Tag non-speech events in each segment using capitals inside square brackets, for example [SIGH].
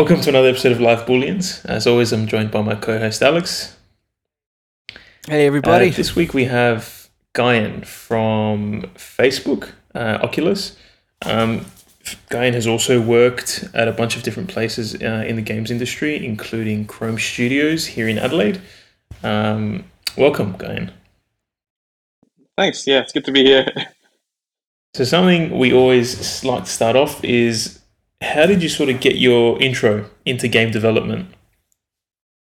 welcome to another episode of Life Booleans. As always, I'm joined by my co-host Alex. Hey everybody! Uh, this week we have Guyan from Facebook, uh, Oculus. Um, Guyan has also worked at a bunch of different places uh, in the games industry, including Krome Studios here in Adelaide. Um, welcome, Guyan. Thanks. Yeah, it's good to be here. [LAUGHS] So something we always like to start off is how did you sort of get your intro into game development?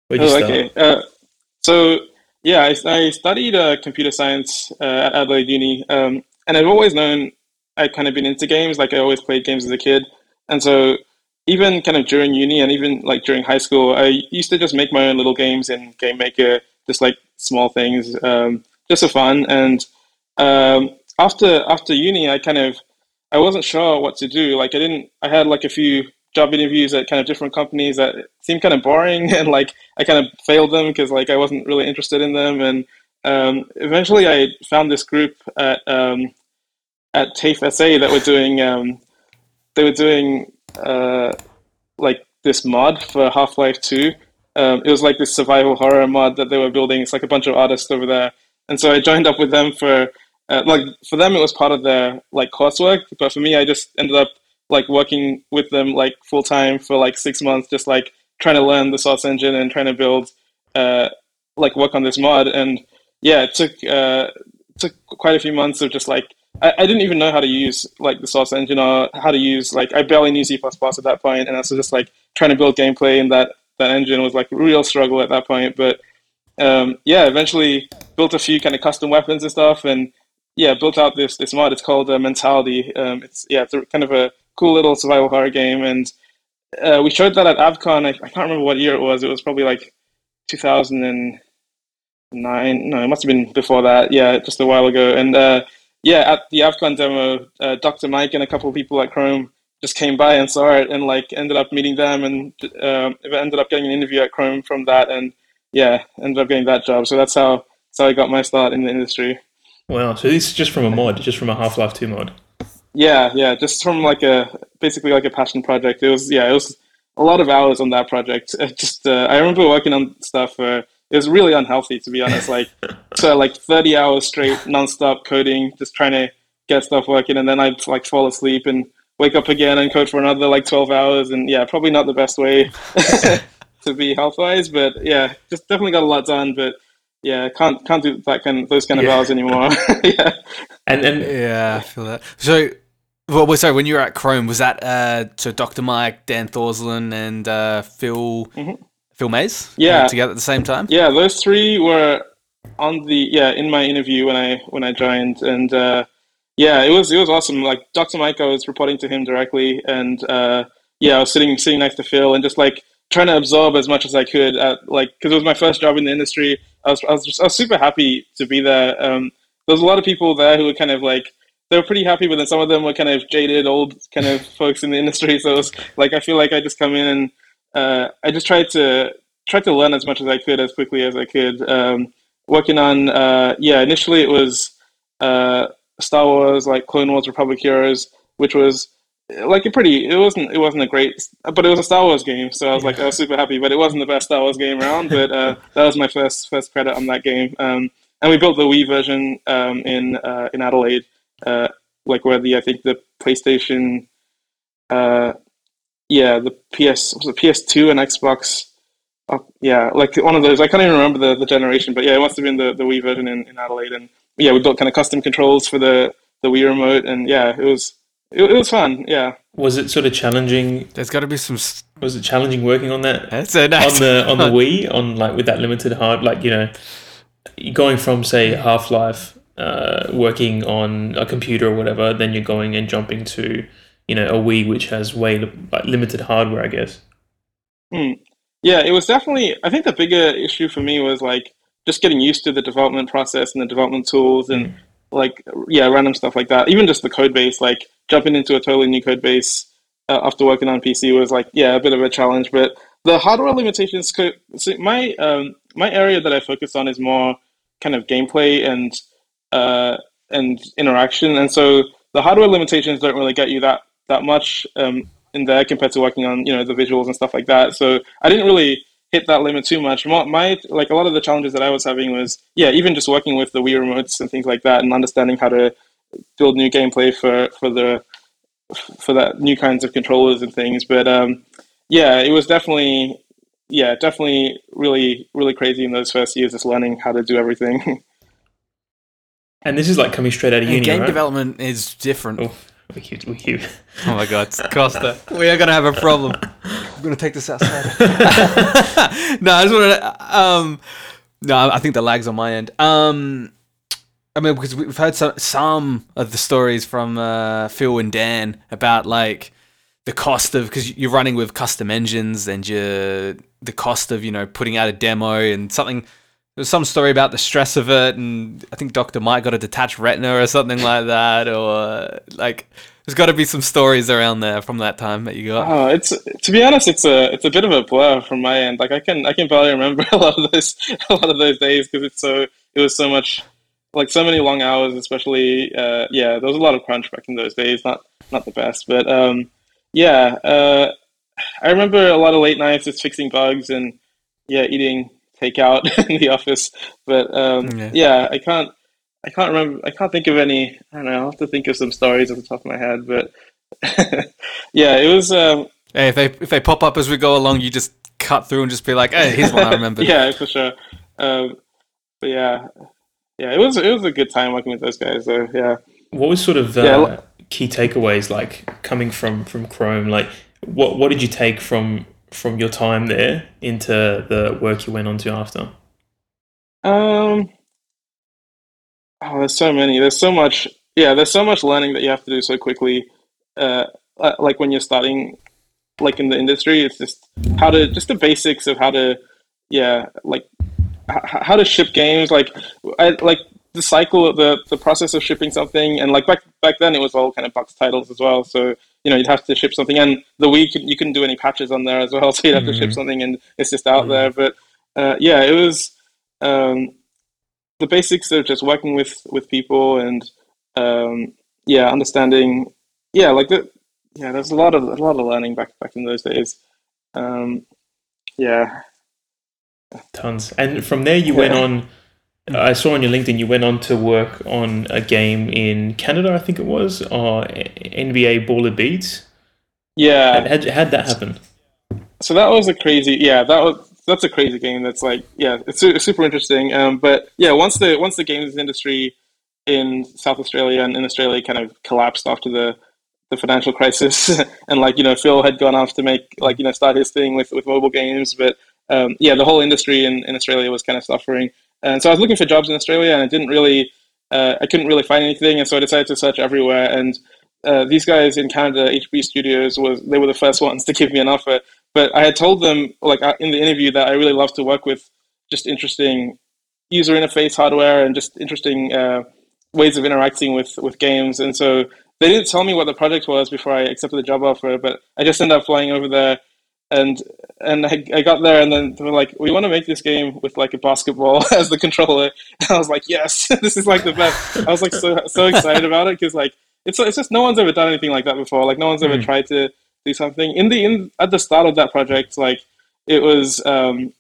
Where'd you oh, start? okay. Uh, so yeah, I, I studied uh, computer science uh, at Adelaide Uni, um, and I've always known I'd kind of been into games. Like I always played games as a kid, and so even kind of during uni and even like during high school, I used to just make my own little games in Game Maker, just like small things, um, just for fun. And um, after after uni, I kind of I wasn't sure what to do. Like I didn't. I had like a few job interviews at kind of different companies that seemed kind of boring, [LAUGHS] and like I kind of failed them because like I wasn't really interested in them. And um, eventually, I found this group at um, at TAFE SA that were doing um, they were doing uh, like this mod for Half Life Two. Um, it was like this survival horror mod that they were building. It's like a bunch of artists over there, and so I joined up with them for uh, like for them it was part of their like coursework but for me i just ended up like working with them like full time for like six months just like trying to learn the source engine and trying to build uh like work on this mod. And yeah it took uh took quite a few months of just like I, I didn't even know how to use like the source engine or how to use like I barely knew C++ at that point and I was just like trying to build gameplay in that that engine was like a real struggle at that point. But um, yeah eventually built a few kind of custom weapons and stuff and yeah, built out this this mod. It's called uh, Mentality. Um, it's yeah, it's a, kind of a cool little survival horror game, and uh, we showed that at AvCon. I, I, can't remember what year it was. It was probably like 2009. No, it must have been before that. Yeah, just a while ago. And uh, yeah, at the AvCon demo, uh, Dr. Mike and a couple of people at Krome just came by and saw it, and like ended up meeting them, and um, ended up getting an interview at Krome from that, and yeah, ended up getting that job. So that's how that's how I got my start in the industry. Wow. So this is just from a mod, just from a Half Life Two mod. Yeah, yeah, just from like a basically like a passion project. It was yeah, it was a lot of hours on that project. It [LAUGHS] just uh, I remember working on stuff. Uh, it was really unhealthy to be honest. Like [LAUGHS] so, like thirty hours straight, nonstop coding, just trying to get stuff working, and then I'd like fall asleep and wake up again and code for another like twelve hours. And yeah, probably not the best way [LAUGHS] to be health wise, but yeah, just definitely got a lot done. But yeah, can't can't do that kind of, those kind of yeah. hours anymore. [LAUGHS] yeah, and then yeah, I feel that. So, well, sorry, when you were at Krome, was that uh, so Dr. Mike, Dan Thorsland, and uh, Phil mm-hmm. Phil Mays? Yeah, uh, together at the same time. Yeah, those three were on the yeah in my interview when I when I joined, and uh, yeah, it was it was awesome. Like Dr. Mike, I was reporting to him directly, and uh, yeah, I was sitting sitting next to Phil, and just like trying to absorb as much as I could at like because it was my first job in the industry. I was I was, just, I was super happy to be there. Um, there was a lot of people there who were kind of like they were pretty happy, but then some of them were kind of jaded old kind of [LAUGHS] folks in the industry. So it was like I feel like I just come in and uh, I just tried to try to learn as much as I could as quickly as I could. Um, working on uh, yeah, initially it was uh, Star Wars, like Clone Wars, Republic Heroes, which was like a pretty it wasn't it wasn't a great but it was a Star Wars game so I was like I was super happy but it wasn't the best Star Wars game around but uh, [LAUGHS] that was my first first credit on that game. Um, and we built the Wii version um, in uh, in Adelaide uh, like where the I think the PlayStation uh, yeah the PS was it PS2 and Xbox oh, yeah like one of those I can't even remember the, the generation but yeah it must have been the, the Wii version in, in Adelaide and yeah we built kind of custom controls for the the Wii remote and yeah it was it, it was fun. Yeah. Was it sort of challenging? There's got to be some. Was it challenging working on that? That's so nice. On the on the [LAUGHS] Wii, on like with that limited hard, like you know, going from say Half Life, uh, working on a computer or whatever, then you're going and jumping to, you know, a Wii which has way like limited hardware, I guess. Hmm. Yeah, it was definitely. I think the bigger issue for me was like just getting used to the development process and the development tools and. Like yeah, random stuff like that. Even just the code base, like jumping into a totally new code base uh, after working on PC was like yeah, a bit of a challenge. But the hardware limitations could so my um, my area that I focus on is more kind of gameplay and uh, and interaction, and so the hardware limitations don't really get you that that much. Um, in there compared to working on you know the visuals and stuff like that. So I didn't really hit that limit too much. My, my like a lot of the challenges that I was having was yeah, even just working with the Wii remotes and things like that, and understanding how to build new gameplay for for the for that new kinds of controllers and things. But um, yeah, it was definitely yeah, definitely really really crazy in those first years, just learning how to do everything. [LAUGHS] and this is like coming straight out of uni. game right? development is different. Oh. We cute, we. Oh my god, [LAUGHS] Costa, we are gonna have a problem. [LAUGHS] I'm gonna take this outside. [LAUGHS] no, I just want to. Um, no, I think the lag's on my end. Um, I mean, because we've heard some some of the stories from uh, Phil and Dan about like the cost of because you're running with custom engines and you the cost of you know putting out a demo and something there's some story about the stress of it, and I think Doctor Mike got a detached retina or something like that, or like there's got to be some stories around there from that time that you got. Oh, it's to be honest, it's a it's a bit of a blur from my end. Like I can I can barely remember [LAUGHS] a lot of those a lot of those days because it's so it was so much like so many long hours, especially uh, yeah, there was a lot of crunch back in those days. Not not the best, but um, yeah, uh, I remember a lot of late nights just fixing bugs and yeah, eating takeout [LAUGHS] in the office. But um, yeah. yeah. I can't. I can't remember. I can't think of any. I don't know. I'll have to think of some stories off the top of my head. But [LAUGHS] yeah, it was. Um, hey, if they if they pop up as we go along, you just cut through and just be like, "Hey, here's one I remember." [LAUGHS] yeah, for sure. Um, but yeah, yeah, it was it was a good time working with those guys. So yeah. What was sort of the yeah. key takeaways like coming from from Krome? Like, what what did you take from from your time there into the work you went on to after? Um, oh, there's so many. There's so much. Yeah, there's so much learning that you have to do so quickly. Uh, uh like when you're starting, like in the industry, it's just how to just the basics of how to, yeah, like h- how to ship games. Like, I like the cycle of the the process of shipping something, and like back back then it was all kind of box titles as well. So you know, you'd have to ship something, and the week you couldn't do any patches on there as well, [LAUGHS] so you'd have mm-hmm. to ship mm-hmm. something, and it's just out mm-hmm. there. But uh, yeah, it was um, the basics of just working with with people and um, yeah, understanding. Yeah, like the yeah, there's a lot of a lot of learning back back in those days. Um, yeah, tons. And from there, you yeah. went on I saw on your LinkedIn you went on to work on a game in Canada, I think it was, or NBA Baller Beats. Yeah. How how'd that happen? So that was a crazy, yeah, that was that's a crazy game. That's like, yeah, it's super interesting. Um, but yeah, once the once the games industry in South Australia and in Australia kind of collapsed after the the financial crisis, [LAUGHS] and like you know, Phil had gone off to make like you know start his thing with with mobile games, but um, yeah, the whole industry in, in Australia was kind of suffering. And so I was looking for jobs in Australia, and I didn't really, uh, I couldn't really find anything, and so I decided to search everywhere. And uh, these guys in Canada, HB Studios, was they were the first ones to give me an offer. But I had told them, like in the interview, that I really love to work with just interesting user interface hardware and just interesting uh, ways of interacting with with games. And so they didn't tell me what the project was before I accepted the job offer, but I just ended up flying over there and and I, I got there and then they were like we want to make this game with like a basketball [LAUGHS] as the controller and i was like yes [LAUGHS] this is like the best i was like so so excited about it because like it's it's just no one's ever done anything like that before like no one's ever mm. tried to do something in the in at the start of that project like it was um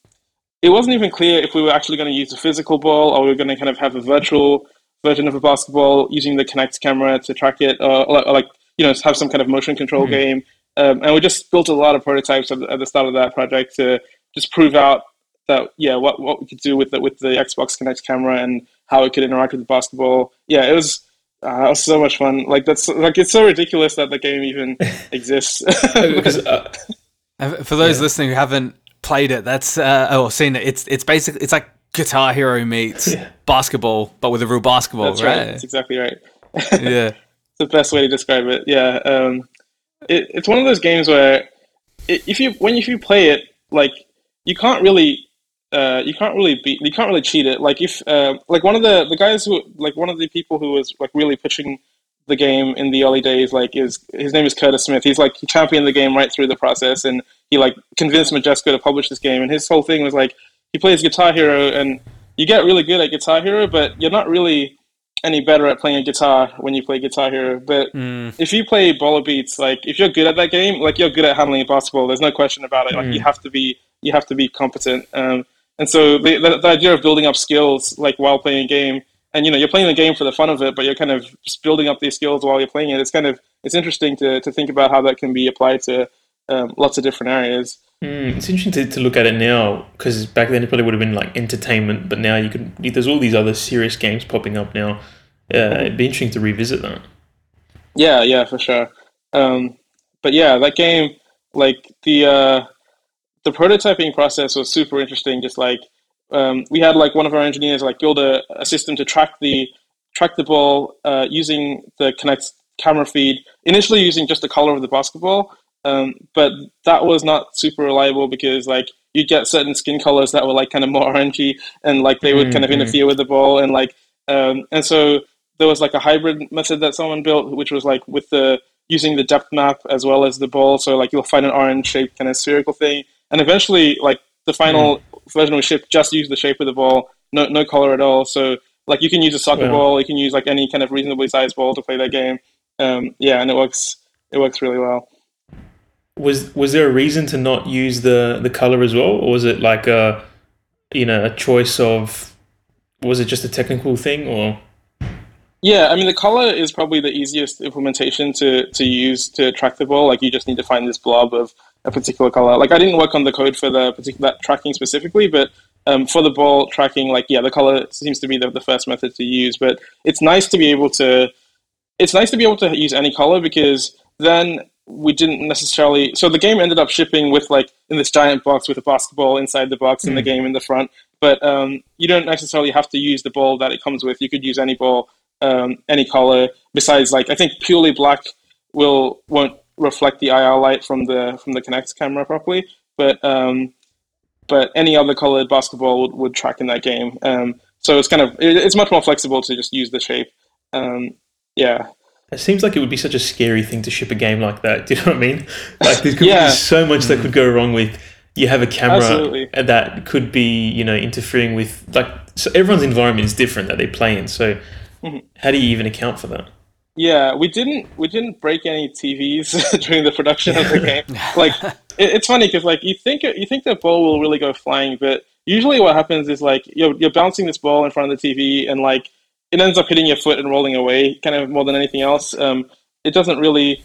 it wasn't even clear if we were actually going to use a physical ball or we were going to kind of have a virtual version of a basketball using the Kinect camera to track it or, or like you know have some kind of motion control mm. game um, and we just built a lot of prototypes at the, at the, start of that project to just prove out that yeah what, what we could do with the, with the Xbox Kinect camera and how it could interact with the basketball. Yeah, it was uh, it was so much fun. Like that's like it's so ridiculous that the game even [LAUGHS] exists. because uh, [LAUGHS] for those yeah. listening who haven't played it, that's uh, or seen it, it's it's basically it's like Guitar Hero meets [LAUGHS] yeah. basketball, but with a real basketball. That's right. right. That's exactly right. yeah, the best way to describe it. Yeah. Um, it, it's one of those games where if you when if you play it, like you can't really uh, you can't really beat you can't really cheat it. Like if uh, like one of the the guys who like one of the people who was like really pitching the game in the early days, like is his name is Curtis Smith. He's like he championed the game right through the process, and he like convinced Majesco to publish this game. And his whole thing was like he plays Guitar Hero, and you get really good at Guitar Hero, but you're not really any better at playing a guitar when you play Guitar Hero. But mm. if you play Baller Beats, like if you're good at that game, like you're good at handling a basketball. There's no question about it. Like mm. you have to be you have to be competent. Um, and so the, the, the idea of building up skills like while playing a game, and you know you're playing the game for the fun of it, but you're kind of just building up these skills while you're playing it. It's kind of it's interesting to to think about how that can be applied to um, lots of different areas. Mm, it's interesting to, to look at it now because back then it probably would have been like entertainment, but now you can. There's all these other serious games popping up now. Uh, it'd be interesting to revisit that. Yeah, yeah, for sure. Um, but yeah, that game, like the uh, the prototyping process was super interesting. Just like um, we had like one of our engineers like build a, a system to track the track the ball uh, using the Kinect camera feed. Initially using just the color of the basketball, um, but that was not super reliable because like you get certain skin colors that were like kind of more [LAUGHS] orangey and like they would mm-hmm. kind of interfere with the ball and like um, and so there was like a hybrid method that someone built which was like with the using the depth map as well as the ball so like you'll find an orange shaped kind of spherical thing and eventually like the final mm. version of the ship just used the shape of the ball no no color at all so like you can use a soccer yeah. ball you can use like any kind of reasonably sized ball to play that game um, yeah and it works it works really well was was there a reason to not use the the color as well, or was it like a you know a choice of was it just a technical thing or? Yeah, I mean the color is probably the easiest implementation to to use to track the ball. Like you just need to find this blob of a particular color. Like I didn't work on the code for the particular that tracking specifically, but um, for the ball tracking, like yeah, the color seems to be the, the first method to use. But it's nice to be able to it's nice to be able to use any color because then we didn't necessarily. So the game ended up shipping with like in this giant box with a basketball inside the box mm. and the hmm. game in the front. But um, you don't necessarily have to use the ball that it comes with. You could use any ball, um, any color. Besides, like I think purely black will won't reflect the IR light from the from the Kinect camera properly. But um, but any other colored basketball would, would track in that game. Um, so it's kind of it, it's much more flexible to just use the shape. Um, yeah. It seems like it would be such a scary thing to ship a game like that. [LAUGHS] Do you know what I mean? Like there could yeah. be so much that could go wrong with. You have a camera Absolutely. that could be, you know, interfering with like. So everyone's environment is different that they play in. So mm-hmm. how do you even account for that? Yeah, we didn't we didn't break any TVs [LAUGHS] during the production of the game. [LAUGHS] Like it, it's funny because like you think you think the ball will really go flying, but usually what happens is like you're you're bouncing this ball in front of the TV and like it ends up hitting your foot and rolling away, kind of more than anything else. Um, it doesn't really,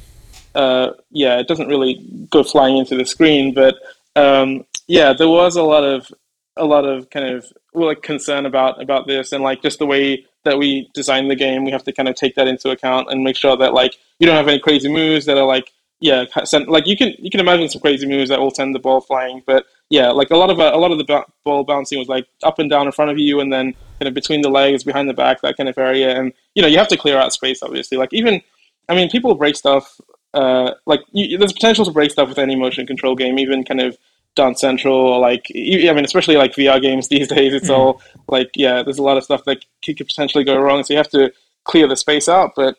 uh, yeah, it doesn't really go flying into the screen. But um, yeah, there was a lot of a lot of kind of well, like concern about about this and like just the way that we design the game. We have to kind of take that into account and make sure that like you don't have any crazy moves that are like yeah, send, like you can you can imagine some crazy moves that will send the ball flying, but yeah, like a lot of a lot of the ball bouncing was like up and down in front of you, and then kind of between the legs, behind the back, that kind of area, and you know you have to clear out space. Obviously, like even I mean, people break stuff. Uh, like you, there's potential to break stuff with any motion control game, even kind of Dance Central or like I mean, especially like VR games these [LAUGHS] days. It's mm-hmm. all like yeah, there's a lot of stuff that could potentially go wrong, so you have to clear the space out, but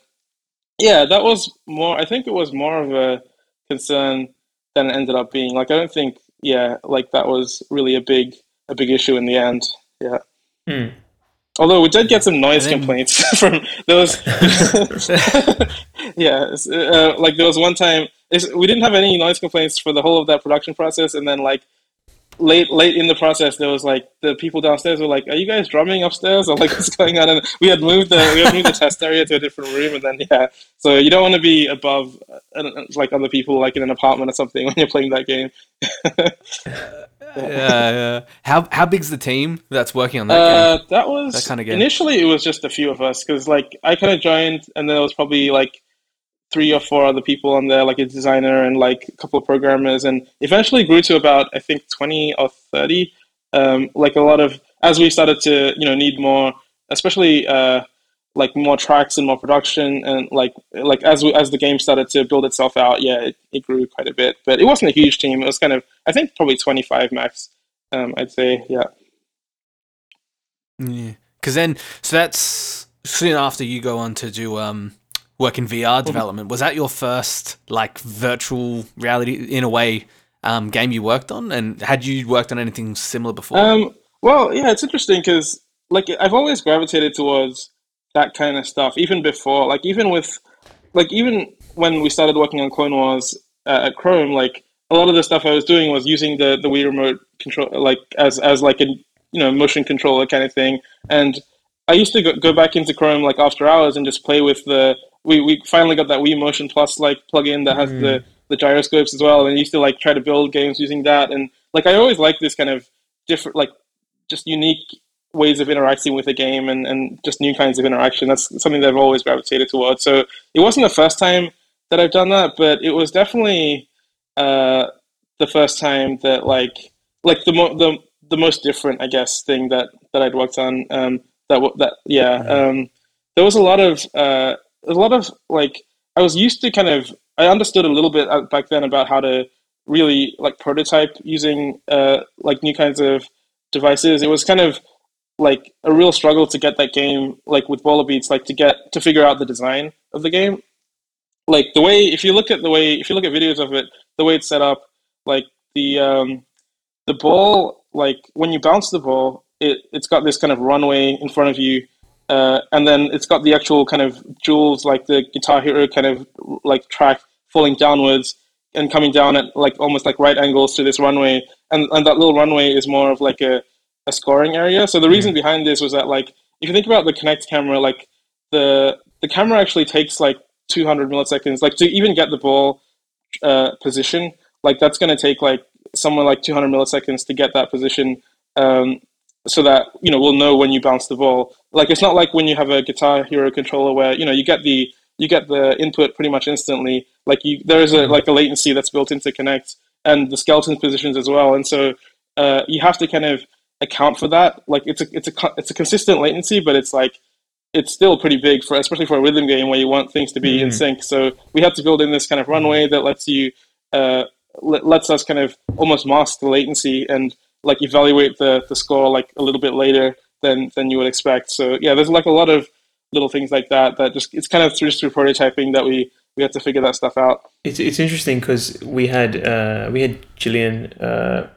yeah, that was more. I think it was more of a concern than it ended up being. Like, I don't think, yeah, like that was really a big a big issue in the end. Yeah. Hmm. Although we did get some noise then... complaints [LAUGHS] from those. [LAUGHS] yeah, uh, like there was one time we didn't have any noise complaints for the whole of that production process, and then like late late in the process, there was like the people downstairs were like, "Are you guys drumming upstairs?" [LAUGHS] or like, "What's going on?" And we had moved the we had moved the test area to a different room, and then yeah, so you don't want to be above uh, like other people, like in an apartment or something, [LAUGHS] when you're playing that game. [LAUGHS] yeah, yeah. How how big's the team that's working on that uh, game? That was that kind of game. Initially, it was just a few of us because like I kind of joined, and then it was probably like three or four other people on there, like a designer and like a couple of programmers, and eventually grew to about I think twenty or thirty. Um, like a lot of as we started to you know need more, especially uh, like more tracks and more production, and like like as we, as the game started to build itself out, yeah, it, it grew quite a bit. But it wasn't a huge team. It was kind of I think probably twenty five max. Um, I'd say yeah. Yeah, because then so that's soon after you go on to do um work in VR development. Was that your first like virtual reality in a way um, game you worked on? And had you worked on anything similar before? Um, well, yeah, it's interesting because like I've always gravitated towards that kind of stuff even before like even with like even when we started working on Clone Wars uh, at Krome, like a lot of the stuff I was doing was using the the Wii remote control like as as like a you know motion controller kind of thing. And I used to go, go back into Krome like after hours and just play with the we, we finally got that Wii Motion Plus like plugin that has mm. the the gyroscopes as well, and used to like try to build games using that. And like I always like this kind of different like just unique ways of interacting with a game and, and just new kinds of interaction. That's something that I've always gravitated towards. So it wasn't the first time that I've done that, but it was definitely uh, the first time that like like the mo- the the most different, I guess, thing that that I'd worked on. Um, that that yeah, um, there was a lot of uh, a lot of like I was used to kind of I understood a little bit uh, back then about how to really like prototype using uh, like new kinds of devices. It was kind of like a real struggle to get that game like with Baller Beats, like to get to figure out the design of the game. Like the way if you look at the way if you look at videos of it, the way it's set up, like the um, the ball, like when you bounce the ball, it it's got this kind of runway in front of you, uh, and then it's got the actual kind of jewels, like the Guitar Hero kind of like track falling downwards and coming down at like almost like right angles to this runway, and and that little runway is more of like a a scoring area. So the reason mm. behind this was that like if you think about the Kinect camera, like the the camera actually takes like 200 milliseconds, like to even get the ball uh, position, like that's going to take like somewhere like 200 milliseconds to get that position, um, so that you know we'll know when you bounce the ball. Like it's not like when you have a Guitar Hero controller where you know you get the you get the input pretty much instantly. Like you, there is a mm. like a latency that's built into Kinect and the skeleton positions as well, and so uh, you have to kind of account for that. Like it's a it's a it's a consistent latency, but it's like it's still pretty big for especially for a rhythm game where you want things to be mm-hmm. in sync. So we had to build in this kind of runway that lets you uh, lets us kind of almost mask the latency and like evaluate the the score like a little bit later than than you would expect. So yeah, there's like a lot of little things like that that just it's kind of through, just through prototyping that we we had to figure that stuff out. It's it's interesting because we had uh, we had Gillian uh,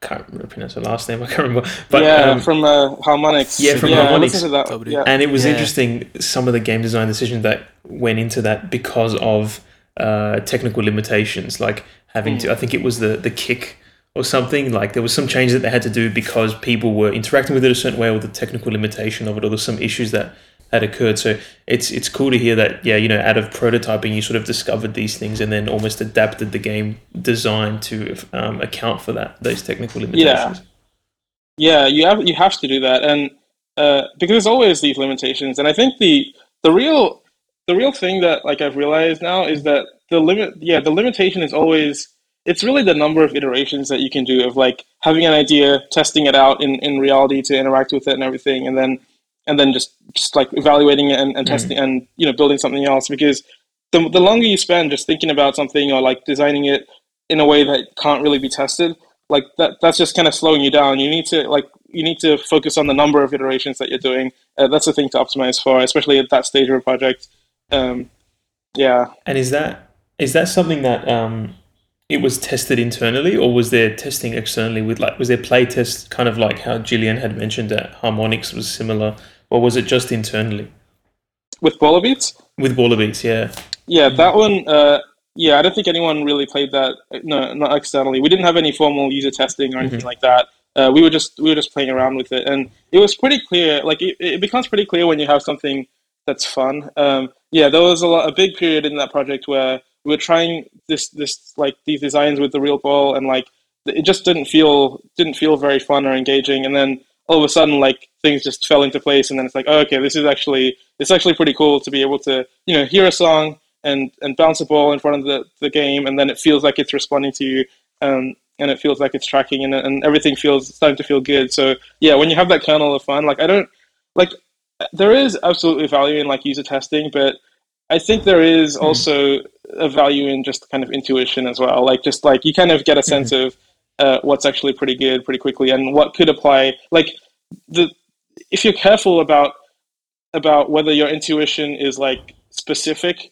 I can't remember pronounce her last name. [LAUGHS] I can't remember. But yeah, um, from uh, Harmonix. Yeah, from yeah, Harmonix. Yeah. And it was yeah. interesting some of the game design decisions that went into that because of uh, technical limitations, like having mm. to. I think it was the the kick or something. Like there was some changes that they had to do because people were interacting with it a certain way, or the technical limitation of it, or there's some issues that had occurred. So it's it's cool to hear that yeah, you know, out of prototyping, you sort of discovered these things and then almost adapted the game design to um, account for that those technical limitations. Yeah, yeah, you have you have to do that, and uh, because there's always these limitations, and I think the the real the real thing that like I've realized now is that the limit yeah the limitation is always it's really the number of iterations that you can do of like having an idea testing it out in, in reality to interact with it and everything and then and then just just like evaluating it and, and mm. testing and you know building something else because the, the longer you spend just thinking about something or like designing it in a way that can't really be tested like that that's just kind of slowing you down. You need to like you need to focus on the number of iterations that you're doing. Uh, that's the thing to optimize for especially at that stage of a project. Um, yeah. And is that is that something that um, it was tested internally or was there testing externally with like was there play test kind of like how Gillian had mentioned that Harmonix was similar or was it just internally? With Volbeats? With Volbeats, yeah. Yeah, that one. Uh, yeah, I don't think anyone really played that. No, not externally. We didn't have any formal user testing or anything mm-hmm. like that. Uh, we were just we were just playing around with it, and it was pretty clear. Like it, it becomes pretty clear when you have something that's fun. Um, yeah, there was a lot, a big period in that project where we were trying this this like these designs with the real ball, and like it just didn't feel didn't feel very fun or engaging. And then all of a sudden like things just fell into place and then it's like oh, okay this is actually it's actually pretty cool to be able to you know hear a song and and bounce a ball in front of the, the game and then it feels like it's responding to you um, and it feels like it's tracking and, and everything feels starting to feel good so yeah when you have that kernel of fun like i don't like there is absolutely value in like user testing but i think there is mm-hmm. also a value in just kind of intuition as well like just like you kind of get a sense mm-hmm. of uh, what's actually pretty good pretty quickly and what could apply. Like the if you're careful about about whether your intuition is like specific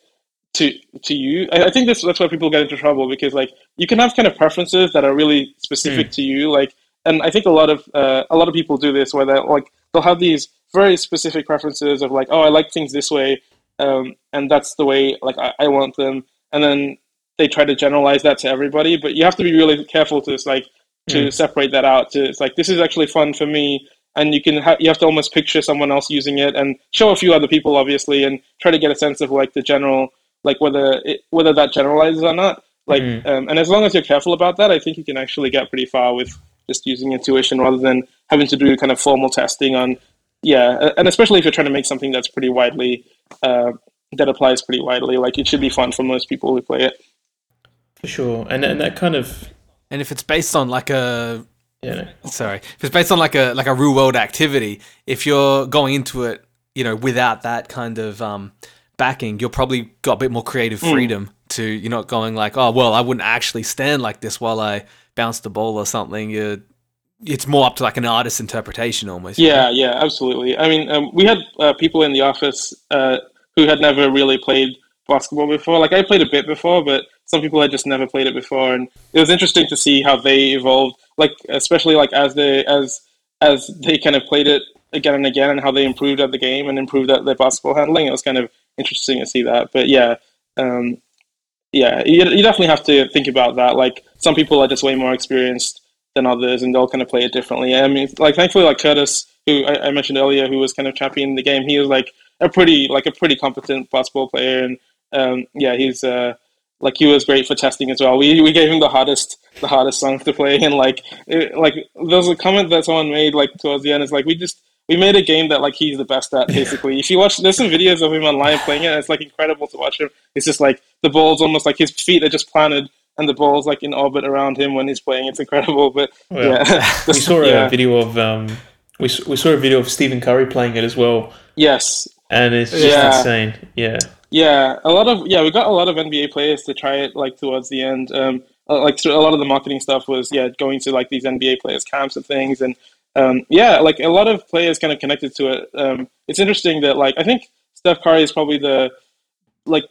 to to you, I, I think that's that's why people get into trouble because like you can have kind of preferences that are really specific mm. to you, like. And I think a lot of uh, a lot of people do this where they like they'll have these very specific preferences of like, oh, I like things this way, um, and that's the way like I, I want them, and then they try to generalize that to everybody. But you have to be really careful to just like to mm. separate that out. To it's like this is actually fun for me, and you can ha- you have to almost picture someone else using it and show a few other people, obviously, and try to get a sense of like the general like whether it, whether that generalizes or not. Like, mm. um, and as long as you're careful about that, I think you can actually get pretty far with just using intuition rather than having to do kind of formal testing on. Yeah, and especially if you're trying to make something that's pretty widely uh, that applies pretty widely, like it should be fun for most people who play it. For sure, and and that kind of and if it's based on like a yeah, sorry, if it's based on like a like a real world activity, if you're going into it, you know, without that kind of um, backing, you're probably got a bit more creative hmm. freedom mm. to you're not going like, oh well, I wouldn't actually stand like this while I bounce the ball or something. you it's more up to like an artist's interpretation almost. Yeah, yeah, absolutely. I mean, um, we had uh, people in the office uh, who had never really played basketball before. Like I played a bit before, but some people had just never played it before, and it was interesting to see how they evolved. Like especially like as they as as they kind of played it again and again, and how they improved at the game and improved at their basketball handling. It was kind of interesting to see that. But yeah, um, yeah, you, you definitely have to think about that. Like some people are just way more experienced than others, and they'll kind of play it differently. I mean, like thankfully, like Curtis, who I, I mentioned earlier, who was kind of championing the game, he was like a pretty like a pretty competent basketball player, and um, yeah, he's uh, like he was great for testing as well. We we gave him the hardest the hardest song to play, and like it, like there's a comment that someone made like towards the end is like we just we made a game that like he's the best at basically. if you watch, there's some videos of him online playing it. it's like incredible to watch him. It's just like the ball's almost like his feet are just planted and the ball's like in orbit around him when he's playing. It's incredible. But well, yeah, [LAUGHS] we saw a yeah. video of um, we we saw a video of Stephen Curry playing it as well. Yes, and it's just yeah. insane. Yeah, yeah, a lot of yeah, we got a lot of NBA players to try it like towards the end. Um, like a lot of the marketing stuff was yeah going to like these NBA players camps and things and um, yeah, like a lot of players kind of connected to it. Um, it's interesting that like I think Steph Curry is probably the like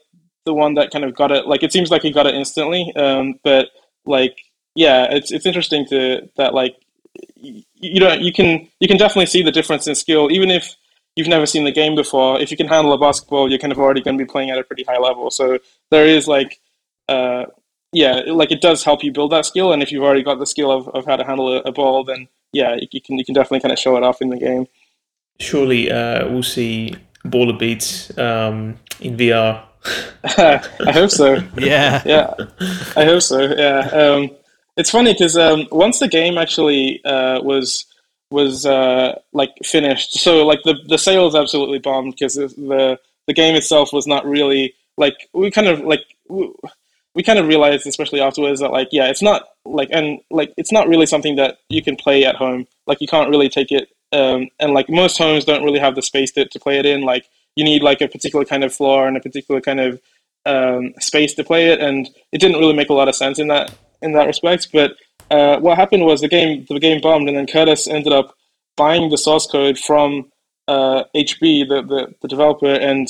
the one that kind of got it. Like it seems like he got it instantly, um, but like yeah, it's it's interesting to that like you know you can you can definitely see the difference in skill even if you've never seen the game before. If you can handle a basketball, you're kind of already going to be playing at a pretty high level. So there is like. Uh, yeah, like it does help you build that skill, and if you've already got the skill of, of how to handle a, a ball, then yeah, you can you can definitely kind of show it off in the game. Surely, uh, we'll see baller beats um, in VR. I hope so. yeah, yeah, I hope so. Yeah, um, it's funny because um, once the game actually uh, was was uh, like finished, so like the the sales absolutely bombed because the the game itself was not really like we kind of like. We, we kind of realized, especially afterwards, that like yeah, it's not like and like it's not really something that you can play at home. Like you can't really take it, um, and like most homes don't really have the space to, to play it in. Like you need like a particular kind of floor and a particular kind of um, space to play it, and it didn't really make a lot of sense in that in that respect. But uh, what happened was the game the game bombed, and then Curtis ended up buying the source code from uh, HB, the, the, the developer, and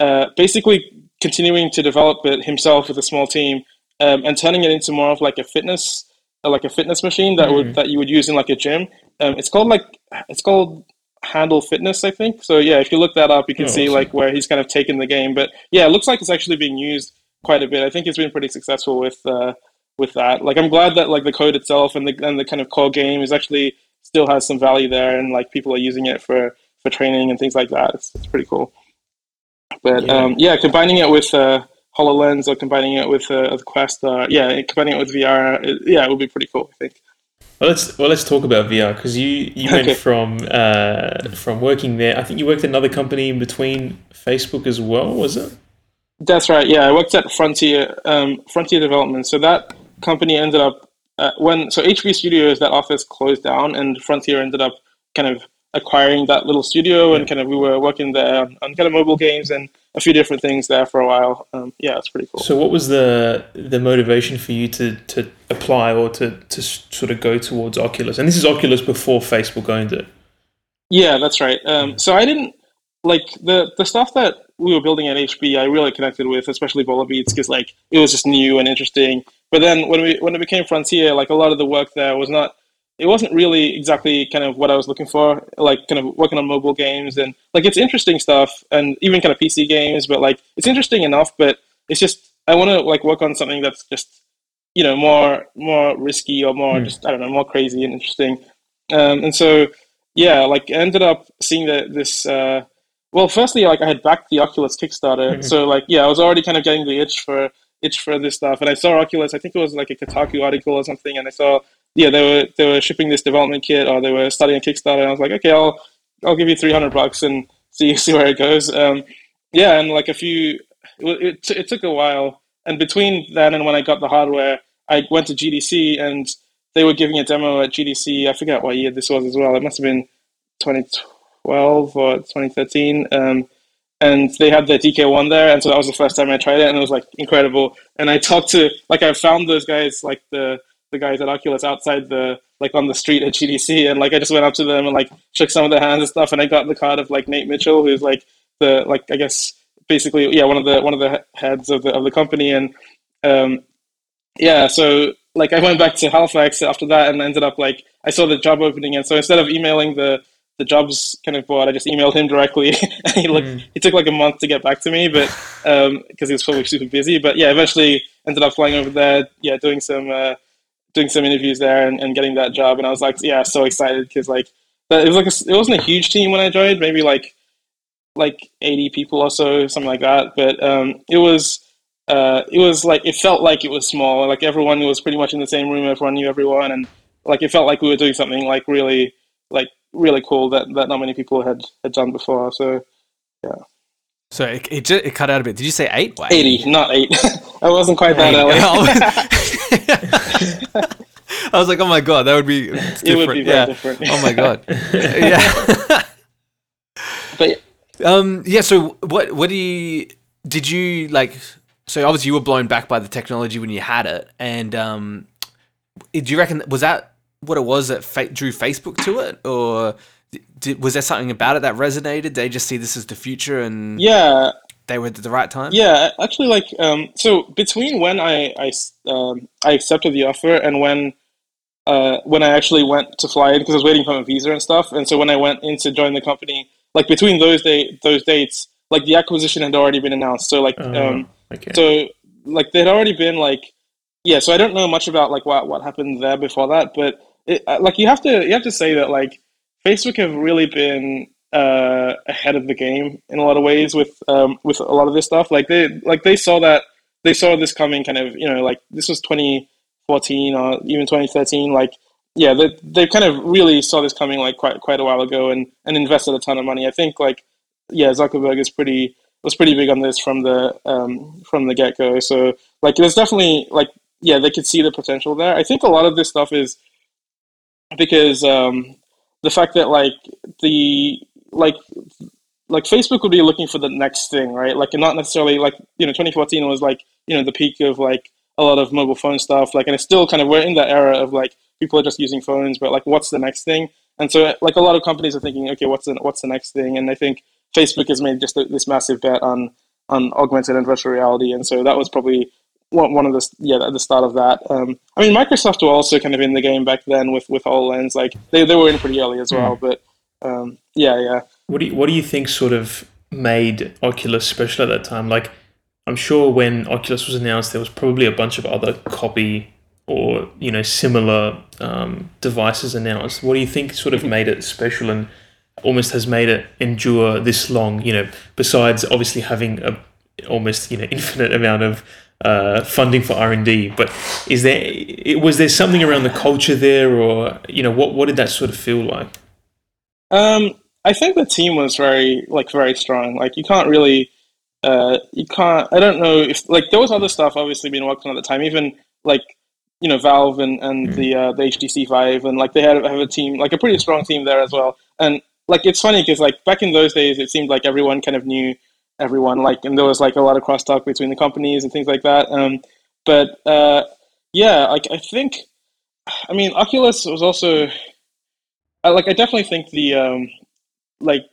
uh, basically continuing to develop it himself with a small team um, and turning it into more of like a fitness like a fitness machine that mm. would that you would use in like a gym. Um, it's called like it's called Handle Fitness, I think. So yeah, if you look that up, you can oh, see awesome. like where he's kind of taken the game. But yeah, it looks like it's actually being used quite a bit. I think it's been pretty successful with uh, with that. Like I'm glad that like the code itself and the and the kind of core game is actually still has some value there, and like people are using it for for training and things like that. It's, it's pretty cool. But yeah, um, yeah combining it with uh, HoloLens or combining it with uh, Quest, uh, yeah, combining it with VR, it, yeah, it would be pretty cool, I think. Well, let's well let's talk about VR because you you okay. went from uh, from working there. I think you worked at another company in between Facebook as well, was it? That's right. Yeah, I worked at Frontier um, Frontier Development. So that company ended up uh, when so HB Studios that office closed down, and Frontier ended up kind of acquiring that little studio and kind of we were working there on, on, kind of mobile games and a few different things there for a while. Um, yeah, it's pretty cool. So, what was the the motivation for you to to apply or to to sort of go towards Oculus? And this is Oculus before Facebook owned it. Yeah, that's right. Um, so I didn't like the the stuff that we were building at HB. I really connected with, especially Baller Beats, because like it was just new and interesting. But then when we when it became Frontier, like a lot of the work there was not it wasn't really exactly kind of what I was looking for, like kind of working on mobile games and like it's interesting stuff and even kind of PC games, but like it's interesting enough, but it's just I want to like work on something that's just you know more more risky or more mm. just I don't know more crazy and interesting. Um, and so yeah, like I ended up seeing that this. Uh, well, firstly, like I had backed the Oculus Kickstarter, mm-hmm. so like yeah, I was already kind of getting the itch for itch for this stuff, and I saw Oculus. I think it was like a Kotaku article or something, and I saw yeah they were they were shipping this development kit or they were starting a Kickstarter, and I was like, okay, I'll I'll give you three hundred bucks and see [LAUGHS] see where it goes. Um, yeah, and like a few, it, it, it took a while, and between then and when I got the hardware, I went to GDC and they were giving a demo at GDC. I forget what year this was as well. It must have been 2012 or 2013. Um, and they had the DK1 there, and so that was the first time I tried it, and it was like incredible. And I talked to like I found those guys like the the guys at Oculus outside the like on the street at GDC, and like I just went up to them and like shook some of their hands and stuff, and I got the card of like Nate Mitchell, who's like the like I guess basically yeah one of the one of the heads of the of the company, and um, yeah, so like I went back to Halifax after that and ended up like I saw the job opening, and so instead of emailing the the jobs kind of board, I just emailed him directly. and [LAUGHS] he looked, mm. he took like a month to get back to me, but um because um, he was probably super busy. But yeah, eventually ended up flying over there. Yeah, doing some uh, doing some interviews there and, and getting that job. And I was like, yeah, so excited because like it was like a, it wasn't a huge team when I joined, maybe like like eighty people or so, something like that. But um, it was uh, it was like it felt like it was small. Like everyone was pretty much in the same room. Everyone knew everyone, and like it felt like we were doing something like really like really cool that that not many people had had done before. So yeah. So it it, just, it cut out a bit. Did you say eight? Wow. Eighty, not eight. [LAUGHS] I wasn't quite that early. [LAUGHS] [LAUGHS] [LAUGHS] I was like, oh my god, that would be it would be yeah. different. oh my god. [LAUGHS] yeah. but [LAUGHS] um yeah. So what what do you did you like? So obviously you were blown back by the technology when you had it, and um, do you reckon was that what it was that fa- drew Facebook to it, or did, was there something about it that resonated? They just see this as the future and yeah, they were at the right time? Yeah, actually, like um, so between when I I um, I accepted the offer and when uh, when I actually went to fly in because I was waiting for my visa and stuff, and so when I went in to join the company, like between those day those dates, like the acquisition had already been announced. So like uh, um, okay. so like they'd already been like yeah. So I don't know much about like what what happened there before that, but it, uh, like you have to you have to say that like Facebook have really been uh, ahead of the game in a lot of ways with um, with a lot of this stuff. Like they like they saw that they saw this coming. Kind of you know like this was 2014 or even 2013. Like yeah, they they kind of really saw this coming like quite quite a while ago and and invested a ton of money. I think like yeah, Zuckerberg is pretty was pretty big on this from the um, from the get go. So like there's definitely like yeah, they could see the potential there. I think a lot of this stuff is because um, the fact that like the like like Facebook would be looking for the next thing, right? Like, and not necessarily like you know, 2014 was like you know the peak of like a lot of mobile phone stuff. Like, and it's still kind of we're in that era of like people are just using phones, but like, what's the next thing? And so, like, a lot of companies are thinking, okay, what's the what's the next thing? And I think Facebook has made just a, this massive bet on on augmented and virtual reality, and so that was probably one, one of the yeah at the start of that. Um, I mean, Microsoft were also kind of in the game back then with with Hololens. Like they, they were in pretty early as well, mm. but um, yeah, yeah. What do you, what do you think sort of made Oculus special at that time? Like, I'm sure when Oculus was announced, there was probably a bunch of other copy or you know similar um, devices announced. What do you think sort of [LAUGHS] made it special and almost has made it endure this long? You know, besides obviously having a almost you know [LAUGHS] infinite amount of uh, funding for R and D. But is there was there something around the culture there, or you know what what did that sort of feel like? Um, I think the team was very like very strong. Like you can't really, uh, you can't. I don't know if like there was other stuff obviously being worked on at the time. Even like you know Valve and and mm. the uh, the HTC Vive and like they had have a team like a pretty strong team there as well. And like it's funny because like back in those days, it seemed like everyone kind of knew everyone like and there was like a lot of crosstalk between the companies and things like that um, but uh, yeah like i think i mean oculus was also I, like i definitely think the um, like